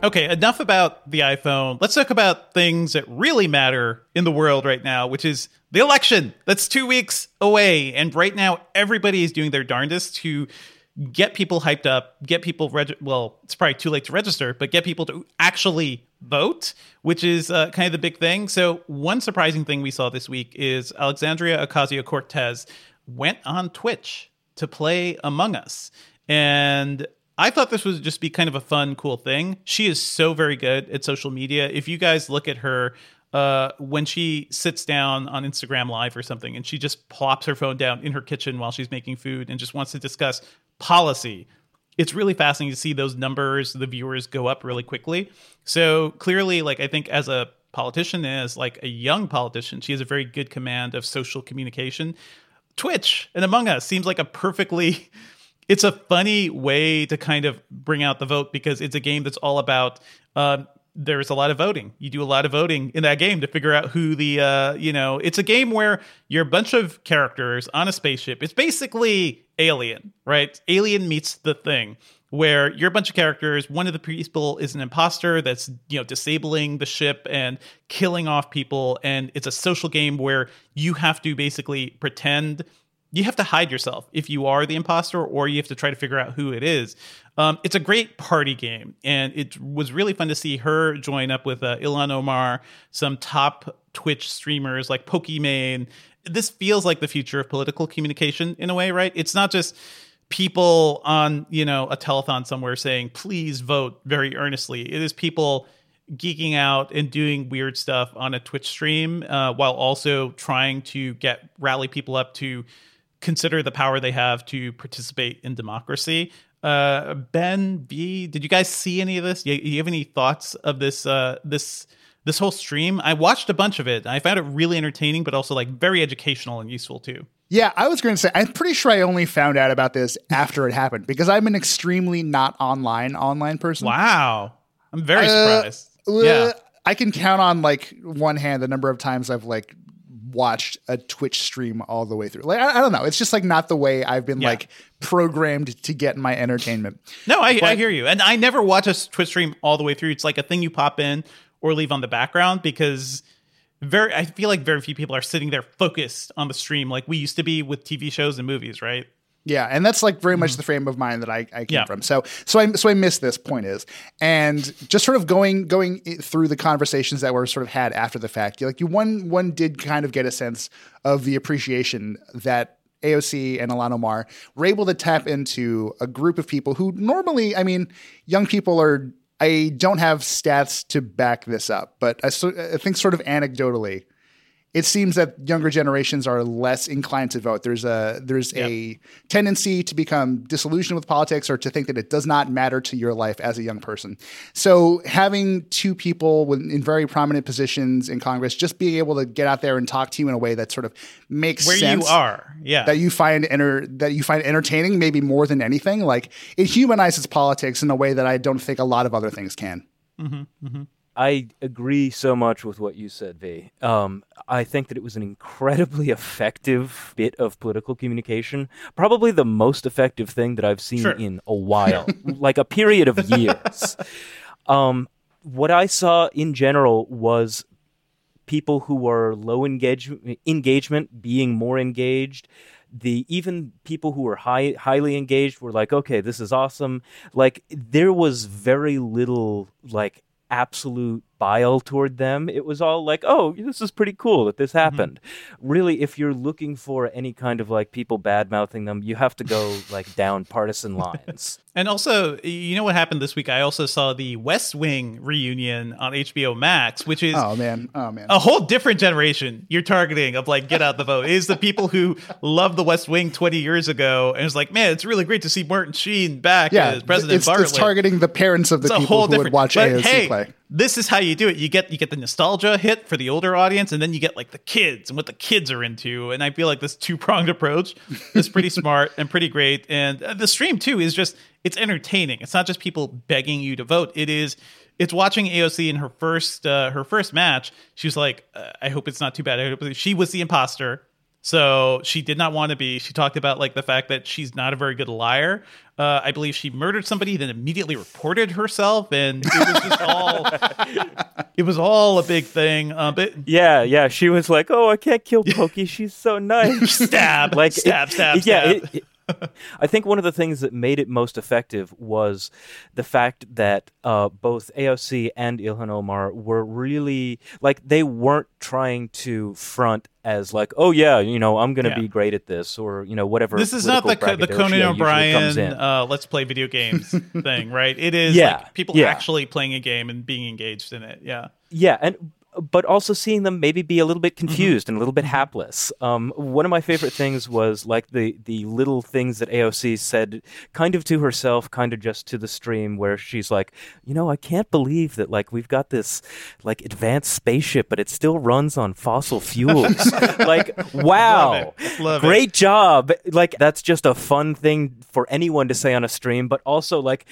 Okay, enough about the iPhone. Let's talk about things that really matter in the world right now, which is the election. That's two weeks away. And right now, everybody is doing their darndest to get people hyped up, get people, reg- well, it's probably too late to register, but get people to actually vote, which is uh, kind of the big thing. So, one surprising thing we saw this week is Alexandria Ocasio Cortez went on Twitch to play Among Us. And I thought this would just be kind of a fun, cool thing. She is so very good at social media. If you guys look at her, uh, when she sits down on Instagram Live or something and she just plops her phone down in her kitchen while she's making food and just wants to discuss policy, it's really fascinating to see those numbers, the viewers go up really quickly. So clearly, like, I think as a politician, as like a young politician, she has a very good command of social communication. Twitch and Among Us seems like a perfectly it's a funny way to kind of bring out the vote because it's a game that's all about um, there's a lot of voting. You do a lot of voting in that game to figure out who the uh, you know. It's a game where you're a bunch of characters on a spaceship. It's basically Alien, right? Alien meets the Thing, where you're a bunch of characters. One of the people is an imposter that's you know disabling the ship and killing off people, and it's a social game where you have to basically pretend you have to hide yourself if you are the imposter or you have to try to figure out who it is. Um, it's a great party game and it was really fun to see her join up with uh, ilhan omar some top twitch streamers like pokimane. This feels like the future of political communication in a way right? It's not just people on you know a telethon somewhere saying please vote very earnestly. It is people geeking out and doing weird stuff on a Twitch stream uh, while also trying to get rally people up to consider the power they have to participate in democracy. Uh, ben V, did you guys see any of this? You, you have any thoughts of this? Uh, this this whole stream? I watched a bunch of it. I found it really entertaining, but also like very educational and useful too. Yeah, I was going to say, I'm pretty sure I only found out about this after it happened because I'm an extremely not online online person. Wow, I'm very Uh, surprised. Yeah, I can count on like one hand the number of times I've like watched a Twitch stream all the way through. Like I, I don't know, it's just like not the way I've been Yeah. like programmed to get my entertainment. no, I, I hear you, and I never watch a Twitch stream all the way through. It's like a thing you pop in or leave on the background because very. I feel like very few people are sitting there focused on the stream like we used to be with TV shows and movies, right? Yeah, and that's like very much the frame of mind that I, I came Mm-hmm. Yeah. from. So so I so I missed this point is, and just sort of going going through the conversations that were sort of had after the fact. Like you one one did kind of get a sense of the appreciation that AOC and Ilhan Omar were able to tap into a group of people who normally, I mean, young people are. I don't have stats to back this up, but I, so, I think sort of anecdotally, it seems that younger generations are less inclined to vote. There's a there's a tendency to become disillusioned with politics or to think that it does not matter to your life as a young person. So having two people with, in very prominent positions in Congress just being able to get out there and talk to you in a way that sort of makes Where sense you are, yeah. that you find enter that you find entertaining maybe more than anything like it humanizes politics in a way that I don't think a lot of other things can. Mm-hmm, mm-hmm. I agree so much with what you said, V. Um, I think that it was an incredibly effective bit of political communication. Probably the most effective thing that I've seen Sure. in a while, like a period of years. um, what I saw in general was people who were low engage- engagement being more engaged the even people who were high highly engaged were like okay this is awesome like there was very little like absolute bile toward them it was all like oh this is pretty cool that this mm-hmm. happened really if you're looking for any kind of like people bad mouthing them you have to go like down partisan lines And also, you know what happened this week? I also saw the West Wing reunion on HBO Max, which is Oh man, oh man. a whole different generation you're targeting of like get out the vote. is the people who loved the West Wing 20 years ago and it's like, man, it's really great to see Martin Sheen back yeah, as President it's, Bartlet. it's targeting the parents of the It's a people whole who would watch but AOC hey, play. This is how you do it. You get you get the nostalgia hit for the older audience, and then you get like the kids and what the kids are into. And I feel like this two pronged approach is pretty smart and pretty great. And uh, the stream too is just it's entertaining. It's not just people begging you to vote. It is. It's watching AOC in her first uh, her first match. She was like, uh, "I hope it's not too bad." I hope she was the imposter. So she did not want to be. She talked about like the fact that she's not a very good liar. Uh, I believe she murdered somebody, then immediately reported herself, and it was just all. it was all a big thing. Uh, but yeah yeah she was like oh i can't kill pokey she's so nice stab, like stab, it- stab, yeah stab. it- it- i think one of the things that made it most effective was the fact that uh, both aoc and ilhan omar were really like they weren't trying to front as like oh yeah you know i'm gonna Yeah. be great at this or you know whatever this is not the Co- the Conan O'Brien uh, let's play video games thing, right? It is Yeah, like people yeah. actually playing a game and being engaged in it. Yeah. Yeah, and but also seeing them maybe be a little bit Mm-hmm. confused and a little bit hapless. Um, one of my favorite things was like the the little things that AOC said, kind of to herself, kind of just to the stream, where she's like, you know, I can't believe that like we've got this like advanced spaceship, but it still runs on fossil fuels. like, wow, Love it. Love it. great job! Like that's just a fun thing for anyone to say on a stream, but also like.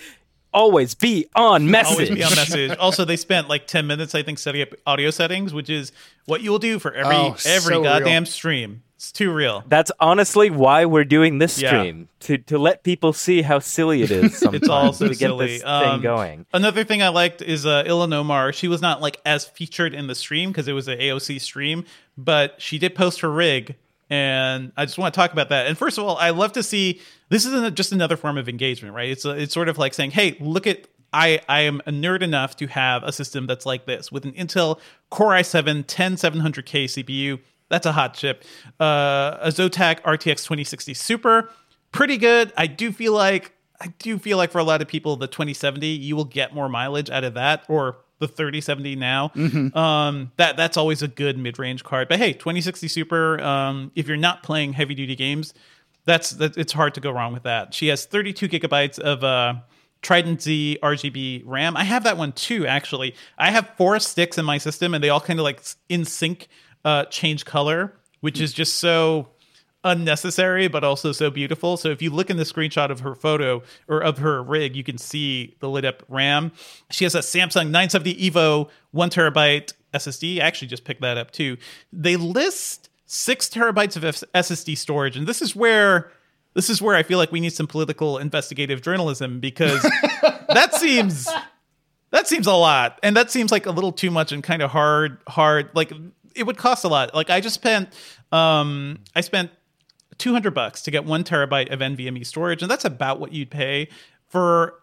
Always be on message. Always be on message. Also, they spent like ten minutes, I think, setting up audio settings, which is what you will do for every Oh, every so goddamn real. stream. It's too real. That's honestly why we're doing this Yeah. stream to to let people see how silly it is. Sometimes It's all so to get silly. this thing Um, going. Another thing I liked is uh, Ilhan Omar. She was not like as featured in the stream because it was an AOC stream, but she did post her rig, and I just want to talk about that. And first of all, I love to see this is just another form of engagement, right? It's a, it's sort of like saying, hey, look at. I, I am a nerd enough to have a system that's like this with an Intel Core i7 10700K CPU. That's a hot chip. Uh, a Zotac RTX 2060 Super pretty good. I do feel like I do feel like for a lot of people, the 2070 you will get more mileage out of that, or the 3070 now. Um, that that's always a good mid range card. But hey, 2060 Super. Um, if you're not playing heavy duty games, that's that. It's hard to go wrong with that. She has 32 gigabytes of uh, Trident Z RGB RAM. I have that one too. Actually, I have four sticks in my system, and they all kind of like in sync uh, change color, which is just so unnecessary but also so beautiful. So if you look in the screenshot of her photo or of her rig, you can see the lit up RAM. She has a Samsung 970 Evo one terabyte SSD. I actually just picked that up too. They list six terabytes of SSD storage, and this is where this is where I feel like we need some political investigative journalism because that seems that seems a lot and that seems like a little too much and kind of hard hard like it would cost a lot like i just spent um i spent 200 bucks to get one terabyte of nvme storage and that's about what you'd pay for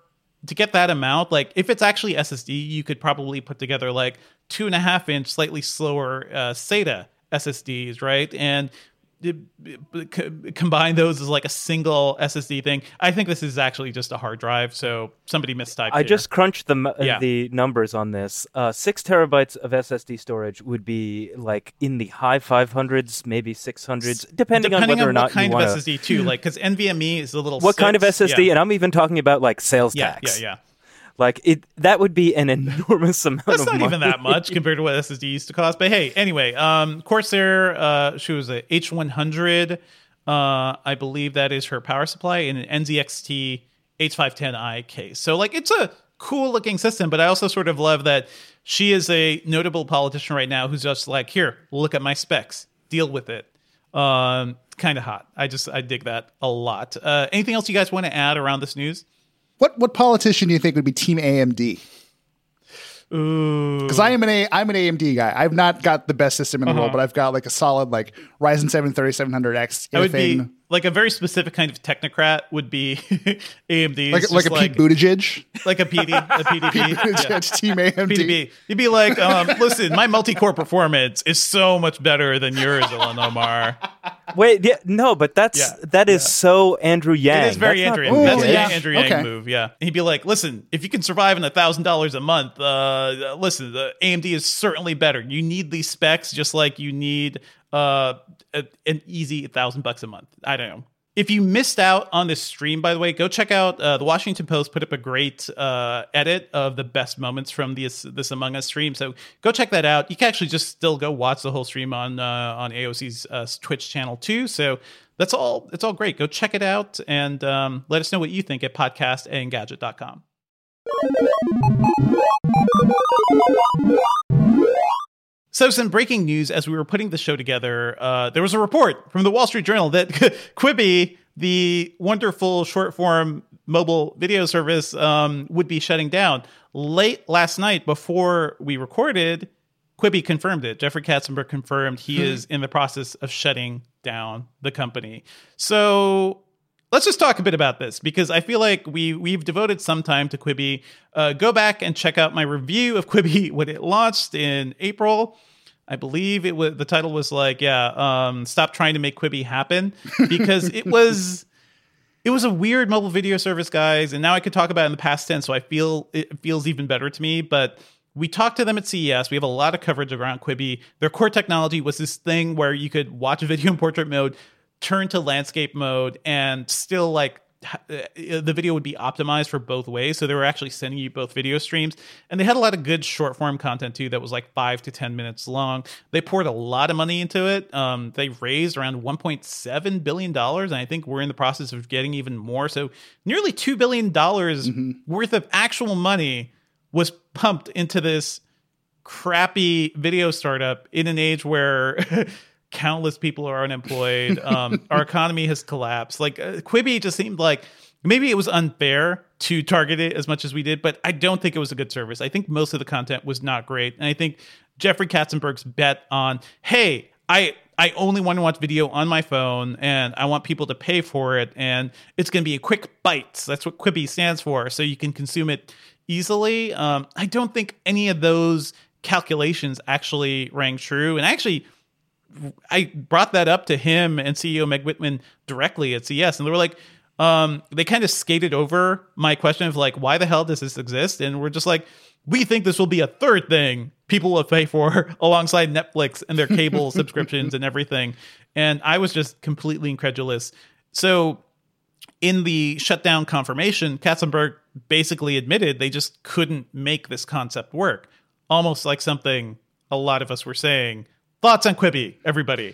to get that amount. Like if it's actually ssd you could probably put together like two and a half inch slightly slower uh, sata ssds right? And combine those as like a single ssd thing i think this is actually just a hard drive so somebody mistyped I here. just crunched the uh, Yeah. the numbers on this. Uh, six terabytes of SSD storage would be like in the high 500s, maybe 600s, depending, on whether on or not what kind you of want ssd too like because nvme is a little What kind of SSD? yeah. And I'm even talking about like sales yeah, tax. yeah yeah Like it, that would be an enormous amount That's not money. even that much compared to what SSD used to cost. But hey, anyway, um, Corsair, uh, she was a H100. Uh, I believe that is her power supply in an NZXT H510i case. So like, it's a cool looking system. But I also sort of love that she is a notable politician right now who's just like, here, look at my specs, deal with it. Um, kind of hot. I just I dig that a lot. Uh, anything else you guys want to add around this news? What what politician do you think would be Team AMD? Because I am an A, I'm an AMD guy. I've not got the best system in the uh-huh. world, but I've got like a solid like Ryzen 7 3700X I would be like a very specific kind of technocrat would be AMD, like like a Pete Buttigieg. like a PD, a PDB, yeah. Buttigieg Team AMD. PDB. You'd be like, um, listen, my multi-core performance is so much better than yours, Ilhan Omar. Wait, yeah, no, but that's Yeah, that is so Andrew Yang. It is very That's not Andrew. Yang. That's Ooh, a yeah. Andrew Yang Okay. move. Yeah, and he'd be like, "Listen, if you can survive on a thousand dollars a month, uh, listen, the AMD is certainly better. You need these specs just like you need uh, an easy thousand bucks a month. I don't know." If you missed out on this stream, by the way, go check out uh, the Washington Post put up a great uh, edit of the best moments from this this Among Us stream. So go check that out. You can actually just still go watch the whole stream on uh, on AOC's uh, Twitch channel too. So that's all. It's all great. Go check it out and um, let us know what you think at podcast. So, some breaking news as we were putting the show together. Uh, there was a report from the Wall Street Journal that Quibi, the wonderful short form mobile video service, um, would be shutting down. Late last night, before we recorded, Quibi confirmed it. Jeffrey Katzenberg confirmed he is in the process of shutting down the company. So let's just talk a bit about this because I feel like we we've devoted some time to Quibi. Uh, go back and check out my review of Quibi when it launched in April. I believe it was the title was like, yeah, um, stop trying to make Quibi happen because it was it was a weird mobile video service, guys. And now I could talk about it in the past tense, so I feel it feels even better to me. But we talked to them at CES. We have a lot of coverage around Quibi. Their core technology was this thing where you could watch a video in portrait mode, turn to landscape mode, and still like the video would be optimized for both ways. So they were actually sending you both video streams. And they had a lot of good short form content too that was like five to 10 minutes long. They poured a lot of money into it. Um, they raised around $1.7 billion. And I think we're in the process of getting even more. So nearly $2 billion worth of actual money was pumped into this crappy video startup in an age where countless people are unemployed. Um, our economy has collapsed. Like uh, Quibi just seemed like maybe it was unfair to target it as much as we did, but I don't think it was a good service. I think most of the content was not great, and I think Jeffrey Katzenberg's bet on, hey, I I only want to watch video on my phone and I want people to pay for it and it's going to be a quick bites. That's what Quibi stands for. So you can consume it easily. Um, I don't think any of those calculations actually rang true. And actually, I brought that up to him and CEO Meg Whitman directly at CES, and they were like, um, they kind of skated over my question of like, why the hell does this exist? And we're just like, we think this will be a third thing people will pay for alongside Netflix and their cable subscriptions and everything. And I was just completely incredulous. So in the shutdown confirmation, Katzenberg basically admitted they just couldn't make this concept work. Almost like something a lot of us were saying. Thoughts on Quibi, everybody?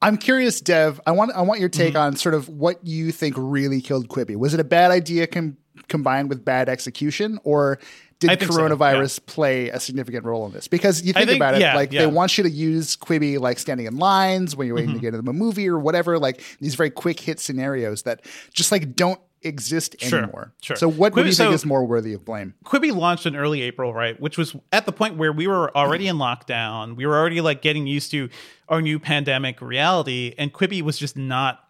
I'm curious, Dev. I want I want your take mm-hmm. on sort of what you think really killed Quibi. Was it a bad idea com- combined with bad execution, or did the coronavirus so, yeah. play a significant role in this? Because you think, think about it, yeah, like yeah. they want you to use Quibi like standing in lines when you're waiting mm-hmm. to get into a movie or whatever, like these very quick hit scenarios that just like don't exist anymore. Sure. So what, Quibi, do you so think is more worthy of blame? Quibi launched in early April, right? Which was at the point where we were already in lockdown. We were already like getting used to our new pandemic reality, and Quibi was just not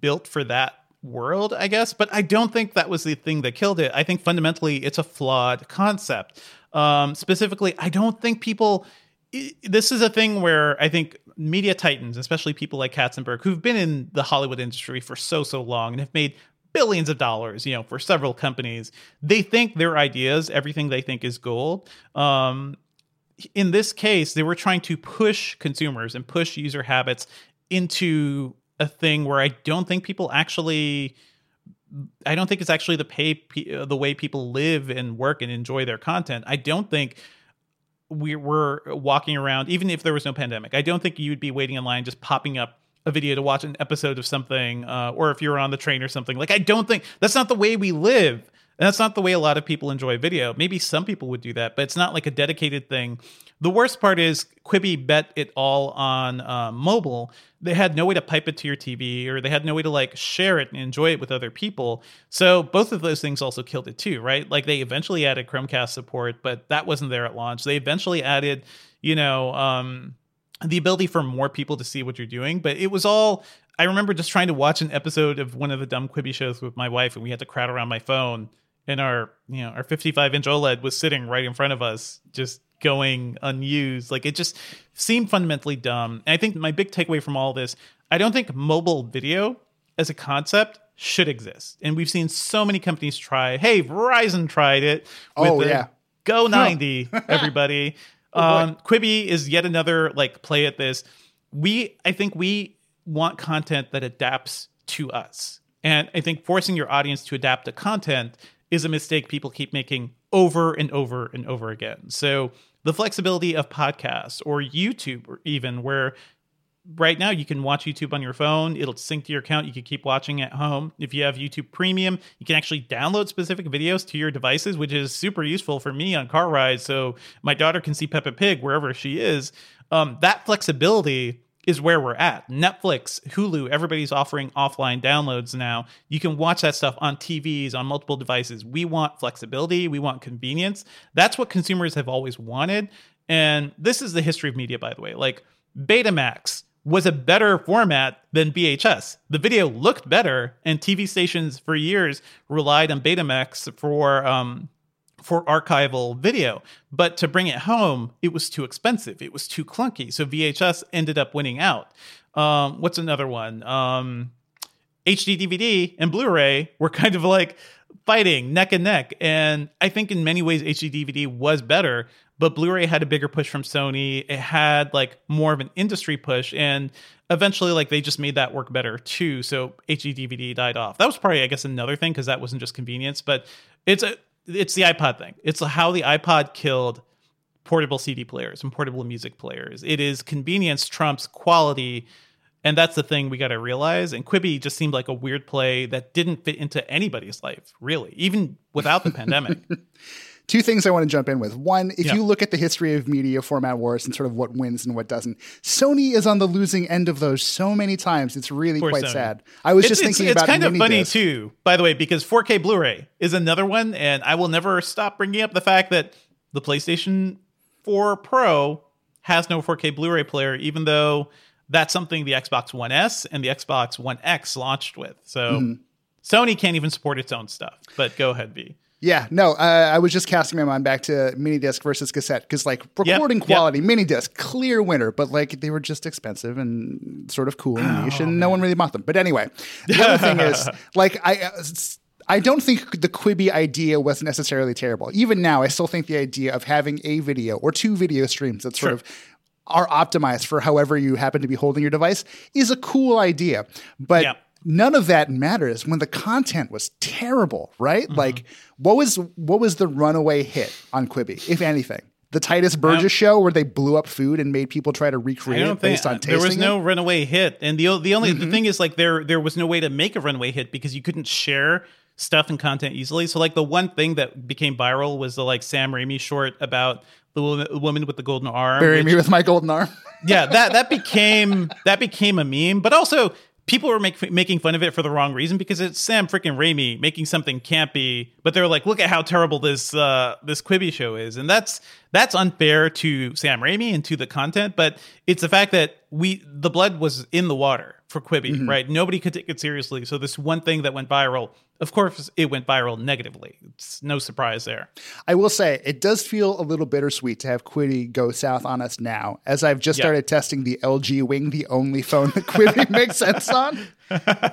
built for that world, I guess. But I don't think that was the thing that killed it. I think fundamentally it's a flawed concept. Um, specifically, I don't think people. This is a thing where I think media titans, especially people like Katzenberg, who've been in the Hollywood industry for so so long and have made billions of dollars, you know, for several companies, they think their ideas, everything they think is gold. Um, in this case, they were trying to push consumers and push user habits into a thing where I don't think people actually I don't think it's actually the pay the way people live and work and enjoy their content. I don't think we were walking around even if there was no pandemic. I don't think you'd be waiting in line just popping up a video to watch an episode of something uh, or if you're on the train or something. Like I don't think that's not the way we live. And that's not the way a lot of people enjoy video. Maybe some people would do that, but it's not like a dedicated thing. The worst part is Quibi bet it all on uh, mobile. They had no way to pipe it to your TV, or they had no way to like share it and enjoy it with other people. So both of those things also killed it too, right? Like they eventually added Chromecast support, but that wasn't there at launch. They eventually added, you know, um, the ability for more people to see what you're doing, but it was all. I remember just trying to watch an episode of one of the dumb Quibi shows with my wife, and we had to crowd around my phone and our you know our 55 inch OLED was sitting right in front of us, just going unused. Like it just seemed fundamentally dumb. And I think my big takeaway from all this, I don't think mobile video as a concept should exist. And we've seen so many companies try. Hey, Verizon tried it oh, with oh, the yeah. Go 90, everybody. oh, um, Quibi is yet another like play at this. We I think we want content that adapts to us. And I think forcing your audience to adapt to content is a mistake people keep making over and over and over again. So the flexibility of podcasts or YouTube or even where right now you can watch YouTube on your phone, it'll sync to your account, you can keep watching at home. If you have YouTube Premium, you can actually download specific videos to your devices, which is super useful for me on car rides so my daughter can see Peppa Pig wherever she is. Um, that flexibility is where we're at. Netflix, Hulu, everybody's offering offline downloads now. You can watch that stuff on TVs, on multiple devices. We want flexibility, we want convenience. That's what consumers have always wanted. And this is the history of media, by the way. Like Betamax was a better format than VHS. The video looked better, and TV stations for years relied on Betamax for um, for archival video. But to bring it home, it was too expensive. It was too clunky. So VHS ended up winning out. Um, what's another one? Um, HD DVD and Blu ray were kind of like fighting neck and neck. And I think in many ways, HD DVD was better, but Blu ray had a bigger push from Sony. It had like more of an industry push. And eventually, like they just made that work better too. So HD DVD died off. That was probably, I guess, another thing because that wasn't just convenience, but it's a it's the iPod thing. It's how the iPod killed portable CD players and portable music players. It is convenience trumps quality. And that's the thing we got to realize. And Quibi just seemed like a weird play that didn't fit into anybody's life, really, even without the pandemic. Two things I want to jump in with. One, if yeah. you look at the history of media format wars and sort of what wins and what doesn't, Sony is on the losing end of those so many times. It's really Poor quite Sony. sad. I was it's, just thinking it's, about it's kind of funny too, by the way, because 4K Blu-ray is another one, and I will never stop bringing up the fact that the PlayStation 4 Pro has no 4K Blu-ray player, even though that's something the Xbox One S and the Xbox One X launched with. So mm. Sony can't even support its own stuff. But go ahead, V. Yeah, no, uh, I was just casting my mind back to mini disc versus cassette because, like, recording yep. quality, mini disc, clear winner, but like they were just expensive and sort of cool and niche, and no one really bought them. But anyway, the other thing is, like, I. Uh, I don't think the Quibi idea was necessarily terrible. Even now, I still think the idea of having a video or two video streams that sort Sure. of are optimized for however you happen to be holding your device is a cool idea. But Yeah. None of that matters when the content was terrible, right? Mm-hmm. Like what was what was the runaway hit on Quibi, if anything? The Tituss Burgess show where they blew up food and made people try to recreate it think based on tasting there was no it? Mm-hmm. runaway hit, and the the only the thing is like there there was no way to make a runaway hit because you couldn't share stuff and content easily. So like the one thing that became viral was the like Sam Raimi short about the woman with the golden arm. Bury which- me with my golden arm. yeah, that that became that became a meme, but also people were make, making fun of it for the wrong reason because it's Sam freaking Raimi making something campy, but they're like, look at how terrible this uh, this Quibi show is, and that's that's unfair to Sam Raimi and to the content, but it's the fact that we the blood was in the water for Quibi, mm-hmm. right? Nobody could take it seriously, so this one thing that went viral. Of course, it went viral negatively. It's no surprise there. I will say it does feel a little bittersweet to have Quibi go south on us now, as I've just Yeah. started testing the LG Wing, the only phone that Quibi makes sense on.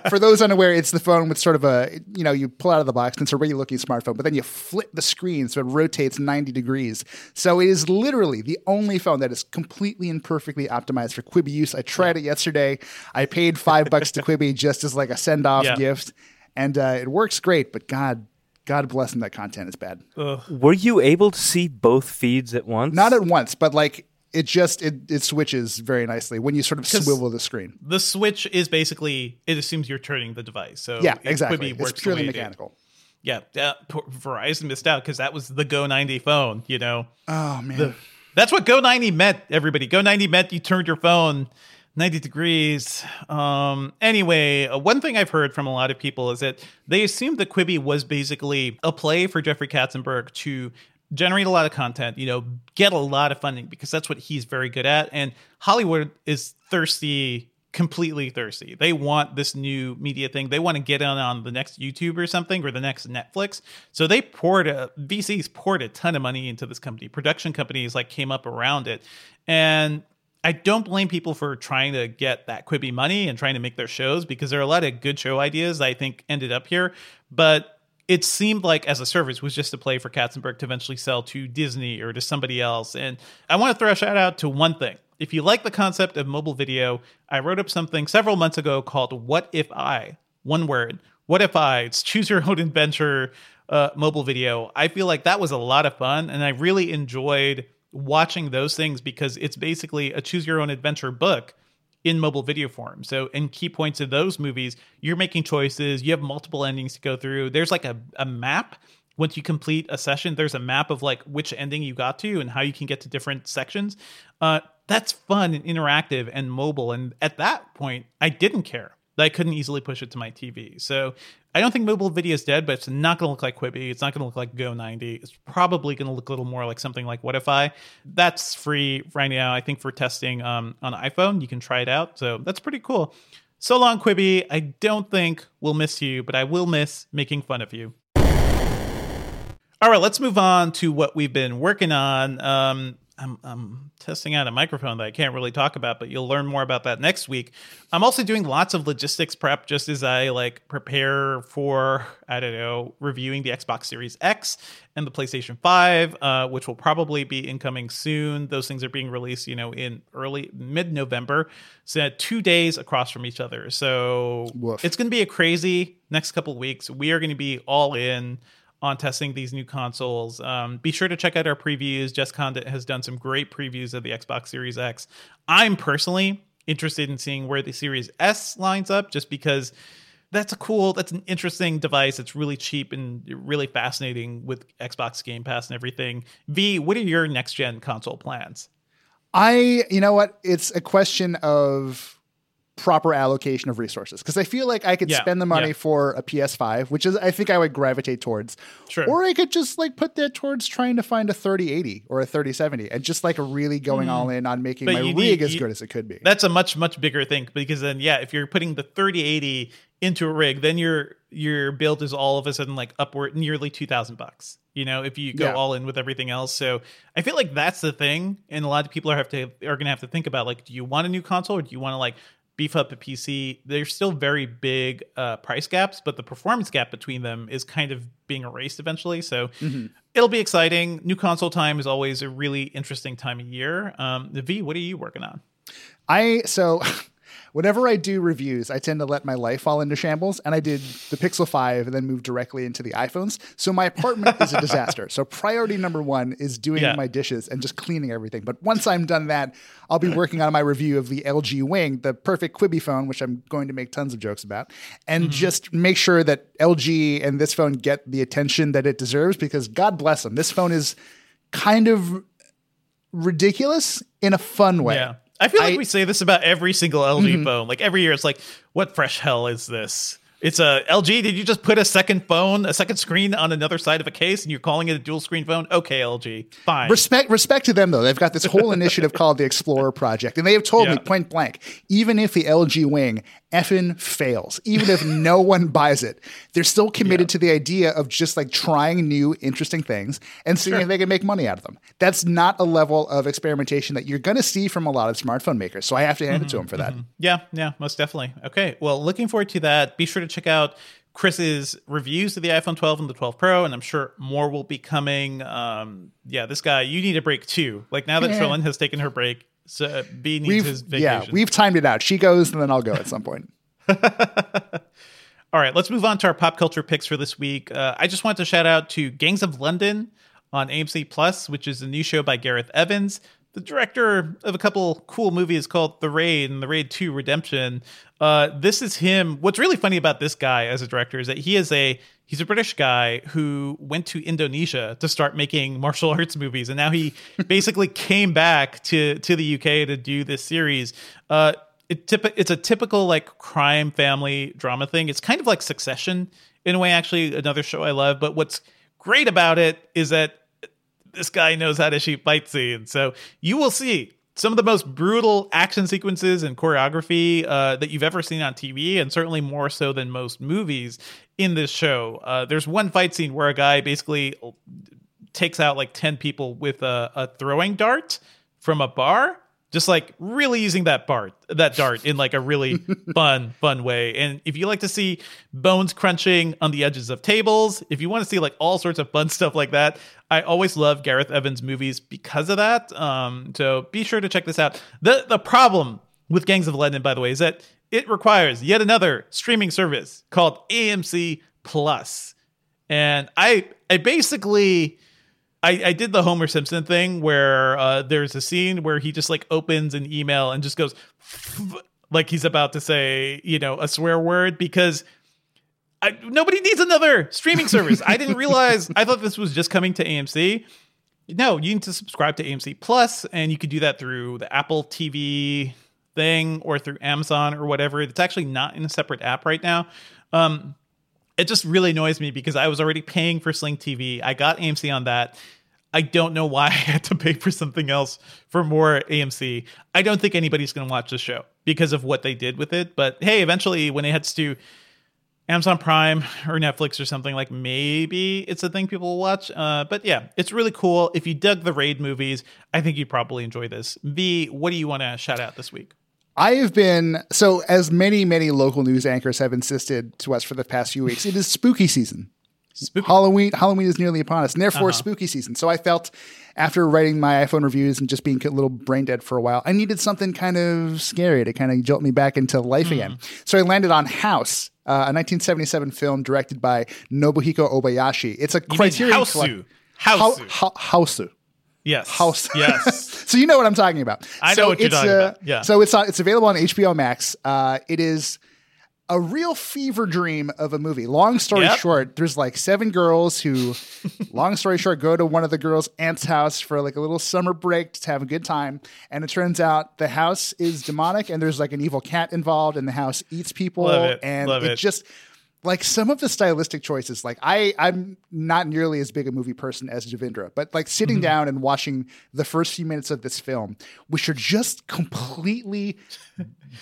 For those unaware, it's the phone with sort of a you know you pull out of the box and it's a regular looking smartphone, but then you flip the screen so it rotates ninety degrees. So it is literally the only phone that is completely and perfectly optimized for Quibi use. I tried it yesterday. I paid five bucks to Quibi just as like a send off Yeah. gift, and uh, it works great. But God, God bless them, that content is bad. Were you able to see both feeds at once? Not at once, but like it just it, it switches very nicely when you sort of swivel the screen. The switch is basically it assumes you're turning the device. So Yeah, exactly. Quibi It's purely mechanical. Yeah, yeah. Verizon missed out because that was the Go 90 phone. You know, Oh man. that's what Go 90 meant. Everybody, Go 90 meant you turned your phone 90 degrees. Um. Anyway, uh, one thing I've heard from a lot of people is that they assumed that Quibi was basically a play for Jeffrey Katzenberg to generate a lot of content. You know, get a lot of funding because that's what he's very good at. And Hollywood is thirsty completely thirsty. They want this new media thing. They want to get in on the next YouTube or something or the next Netflix. So they poured a VCs poured a ton of money into this company. Production companies like came up around it. And I don't blame people for trying to get that Quibi money and trying to make their shows because there are a lot of good show ideas I think ended up here. But it seemed like as a service was just a play for Katzenberg to eventually sell to Disney or to somebody else. And I want to throw a shout out to one thing. If you like the concept of mobile video, I wrote up something several months ago called What If I? One word. What if I? It's choose your own adventure uh, mobile video. I feel like that was a lot of fun and I really enjoyed watching those things because it's basically a choose your own adventure book in mobile video form. So, in key points of those movies, you're making choices, you have multiple endings to go through. There's like a, a map. Once you complete a session, there's a map of like which ending you got to and how you can get to different sections. Uh, that's fun and interactive and mobile. And at that point, I didn't care that I couldn't easily push it to my TV. So I don't think mobile video is dead, but it's not going to look like Quibi. It's not going to look like Go 90. It's probably going to look a little more like something like What If I. That's free right now, I think, for testing um, on iPhone. You can try it out. So that's pretty cool. So long, Quibi. I don't think we'll miss you, but I will miss making fun of you. All right, let's move on to what we've been working on. Um, I'm, I'm testing out a microphone that I can't really talk about, but you'll learn more about that next week. I'm also doing lots of logistics prep just as I like prepare for, I don't know, reviewing the Xbox Series X and the PlayStation 5, uh, which will probably be incoming soon. Those things are being released, you know, in early mid November. So two days across from each other. So Woof. it's going to be a crazy next couple weeks. We are going to be all in on testing these new consoles. Um, be sure to check out our previews. Jess Conditt has done some great previews of the Xbox Series X. I'm personally interested in seeing where the Series S lines up, just because that's a cool, that's an interesting device. It's really cheap and really fascinating with Xbox Game Pass and everything. V, what are your next gen console plans? I, you know what? It's a question of proper allocation of resources because I feel like I could Yeah, spend the money yeah. for a PS5, which is I think I would gravitate towards. Sure. Or I could just like put that towards trying to find a 3080 or a 3070 and just like really going hmm. all in on making. But my rig need- as you- good as it could be. That's a much much bigger thing because then yeah, if you're putting the 3080 into a rig, then your your build is all of a sudden like upward nearly 2000 bucks. You know, if you go Yeah. all in with everything else. So, I feel like that's the thing and a lot of people are have to are going to have to think about like do you want a new console or do you want to like beef up a PC? There's still very big uh, price gaps, but the performance gap between them is kind of being erased eventually. So, it'll be exciting. New console time is always a really interesting time of year. Um, V, what are you working on? I so whenever I do reviews, I tend to let my life fall into shambles, and I did the Pixel Five and then moved directly into the iPhones. So my apartment is a disaster. So priority number one is doing Yeah. my dishes and just cleaning everything. But once I'm done that, I'll be working on my review of the LG Wing, the perfect Quibi phone, which I'm going to make tons of jokes about, and mm-hmm. just make sure that LG and this phone get the attention that it deserves. Because God bless them, this phone is kind of ridiculous in a fun way. Yeah. I feel like I- we say this about every single LG mm-hmm. phone. Like every year, it's like, what fresh hell is this? It's a LG. Did you just put a second phone, a second screen on another side of a case, and you're calling it a dual screen phone? Okay, LG, fine. Respect respect to them though. They've got this whole initiative called the Explorer Project, and they have told me point blank, even if the LG Wing effing fails, even if no one buys it, they're still committed to the idea of just like trying new interesting things and seeing if they can make money out of them. That's not a level of experimentation that you're going to see from a lot of smartphone makers. So I have to hand it to mm-hmm. them for that. Mm-hmm. Yeah, yeah, most definitely. Okay, well, looking forward to that. Be sure to check out Chris's reviews of the iPhone 12 and the 12 Pro, and I'm sure more will be coming. Um, yeah, this guy, you need a break too. Like now that Yeah. Cherlynn has taken her break, so B needs We've his vacation. yeah, we've timed it out. She goes, and then I'll go at some point. All right, let's move on to our pop culture picks for this week. Uh, I just want to shout out to Gangs of London on AMC Plus, which is a new show by Gareth Evans, the director of a couple cool movies called The Raid and The Raid 2 Redemption. Uh, this is him. What's really funny about this guy as a director is that he is a he's a British guy who went to Indonesia to start making martial arts movies, and now he basically came back to to the UK to do this series. Uh, it typ- it's a typical like crime family drama thing. It's kind of like Succession in a way. Actually, another show I love. But what's great about it is that this guy knows how to shoot fight scenes. So you will see some of the most brutal action sequences and choreography uh, that you've ever seen on TV, and certainly more so than most movies in this show. Uh, there's one fight scene where a guy basically takes out like 10 people with a, a throwing dart from a bar just like really using that dart that dart in like a really fun fun way. And if you like to see bones crunching on the edges of tables if you want to see like all sorts of fun stuff like that i always love gareth evans movies because of that. Um so be sure to check this out. The the problem with gangs of london by the way is that it requires yet another streaming service called amc plus. And i i basically I, I did the Homer Simpson thing where uh, there's a scene where he just like opens an email and just goes like he's about to say, you know, a swear word because I, nobody needs another streaming service. I didn't realize, I thought this was just coming to AMC. No, you need to subscribe to AMC Plus, and you can do that through the Apple TV thing or through Amazon or whatever. It's actually not in a separate app right now. Um, it just really annoys me because I was already paying for Sling TV. I got AMC on that. I don't know why I had to pay for something else for more AMC. I don't think anybody's going to watch the show because of what they did with it. But hey, eventually, when it heads to Amazon Prime or Netflix or something, like maybe it's a thing people will watch. Uh, but yeah, it's really cool. If you dug the Raid movies, I think you'd probably enjoy this. V, what do you want to shout out this week? I have been so as many many local news anchors have insisted to us for the past few weeks. It is spooky season. Spooky. Halloween Halloween is nearly upon us, and therefore Uh-huh. spooky season. So I felt after writing my iPhone reviews and just being a little brain dead for a while, I needed something kind of scary to kind of jolt me back into life Hmm. again. So I landed on House, uh, a 1977 film directed by Nobuhiko Obayashi. It's a You Criterion Hausu. collect- Hausu. Hou- Hou- Hausu. Yes. House. Yes. so you know what I'm talking about. I know so what you're it's, talking uh, about. Yeah. So it's it's available on HBO Max. Uh, it is a real fever dream of a movie. Long story Yep. short, there's like seven girls who, long story short, go to one of the girls' aunt's house for like a little summer break to have a good time. And it turns out the house is demonic and there's like an evil cat involved and the house eats people. Love it. And Love it it. just like some of the stylistic choices, like I, I'm not nearly as big a movie person as Devindra, but like sitting Mm-hmm. down and watching the first few minutes of this film, which are just completely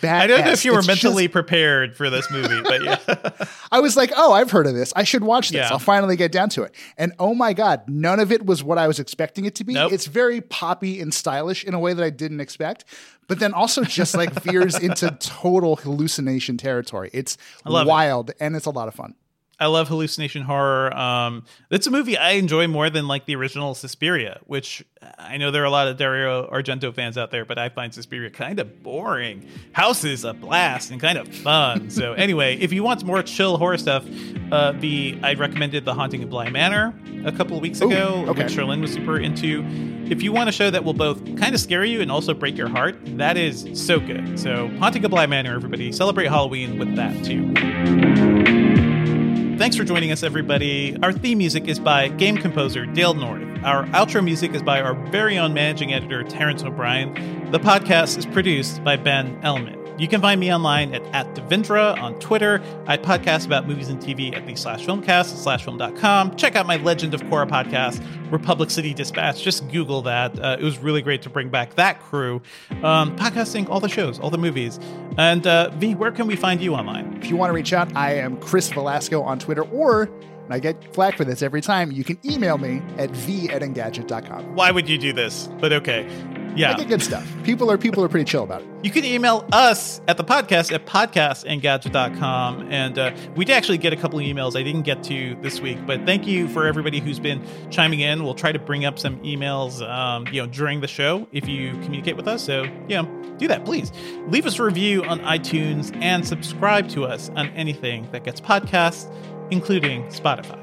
bad. I don't know if you were mentally prepared for this movie, but yeah. I was like, oh, I've heard of this. I should watch this. Yeah. I'll finally get down to it. And oh my God, none of it was what I was expecting it to be. Nope. It's very poppy and stylish in a way that I didn't expect, but then also just like veers into total hallucination territory. It's love it. wild and it's a lot of fun. I love hallucination horror. Um, it's a movie I enjoy more than like the original Suspiria, which I know there are a lot of Dario Argento fans out there, but I find Suspiria kind of boring. House is a blast and kind of fun. so anyway, if you want more chill horror stuff, uh, the I recommended The Haunting of Bly Manor a couple of weeks ago, okay. which Cherlynn was super into. If you want a show that will both kind of scare you and also break your heart, that is so good. So Haunting of Bly Manor, everybody, celebrate Halloween with that too. Thanks for joining us, everybody. Our theme music is by game composer Dale North. Our outro music is by our very own managing editor, Terrence O'Brien. The podcast is produced by Ben Ellman. You can find me online at, at Devindra on Twitter. I podcast about movies and TV at the slash filmcast slash film.com. Check out my Legend of Korra podcast, Republic City Dispatch. Just Google that. Uh, it was really great to bring back that crew. Um, podcasting all the shows, all the movies. And uh, V, where can we find you online? If you want to reach out, I am Chris Velazco on Twitter, or, and I get flack for this every time, you can email me at v at engadget.com. Why would you do this? But okay. Yeah. I get good stuff. People are people are pretty chill about it. You can email us at the podcast at podcastandgadget.com. And uh, we did actually get a couple of emails I didn't get to this week, but thank you for everybody who's been chiming in. We'll try to bring up some emails, um, you know, during the show if you communicate with us. So, you know, do that, please. Leave us a review on iTunes and subscribe to us on anything that gets podcasts, including Spotify.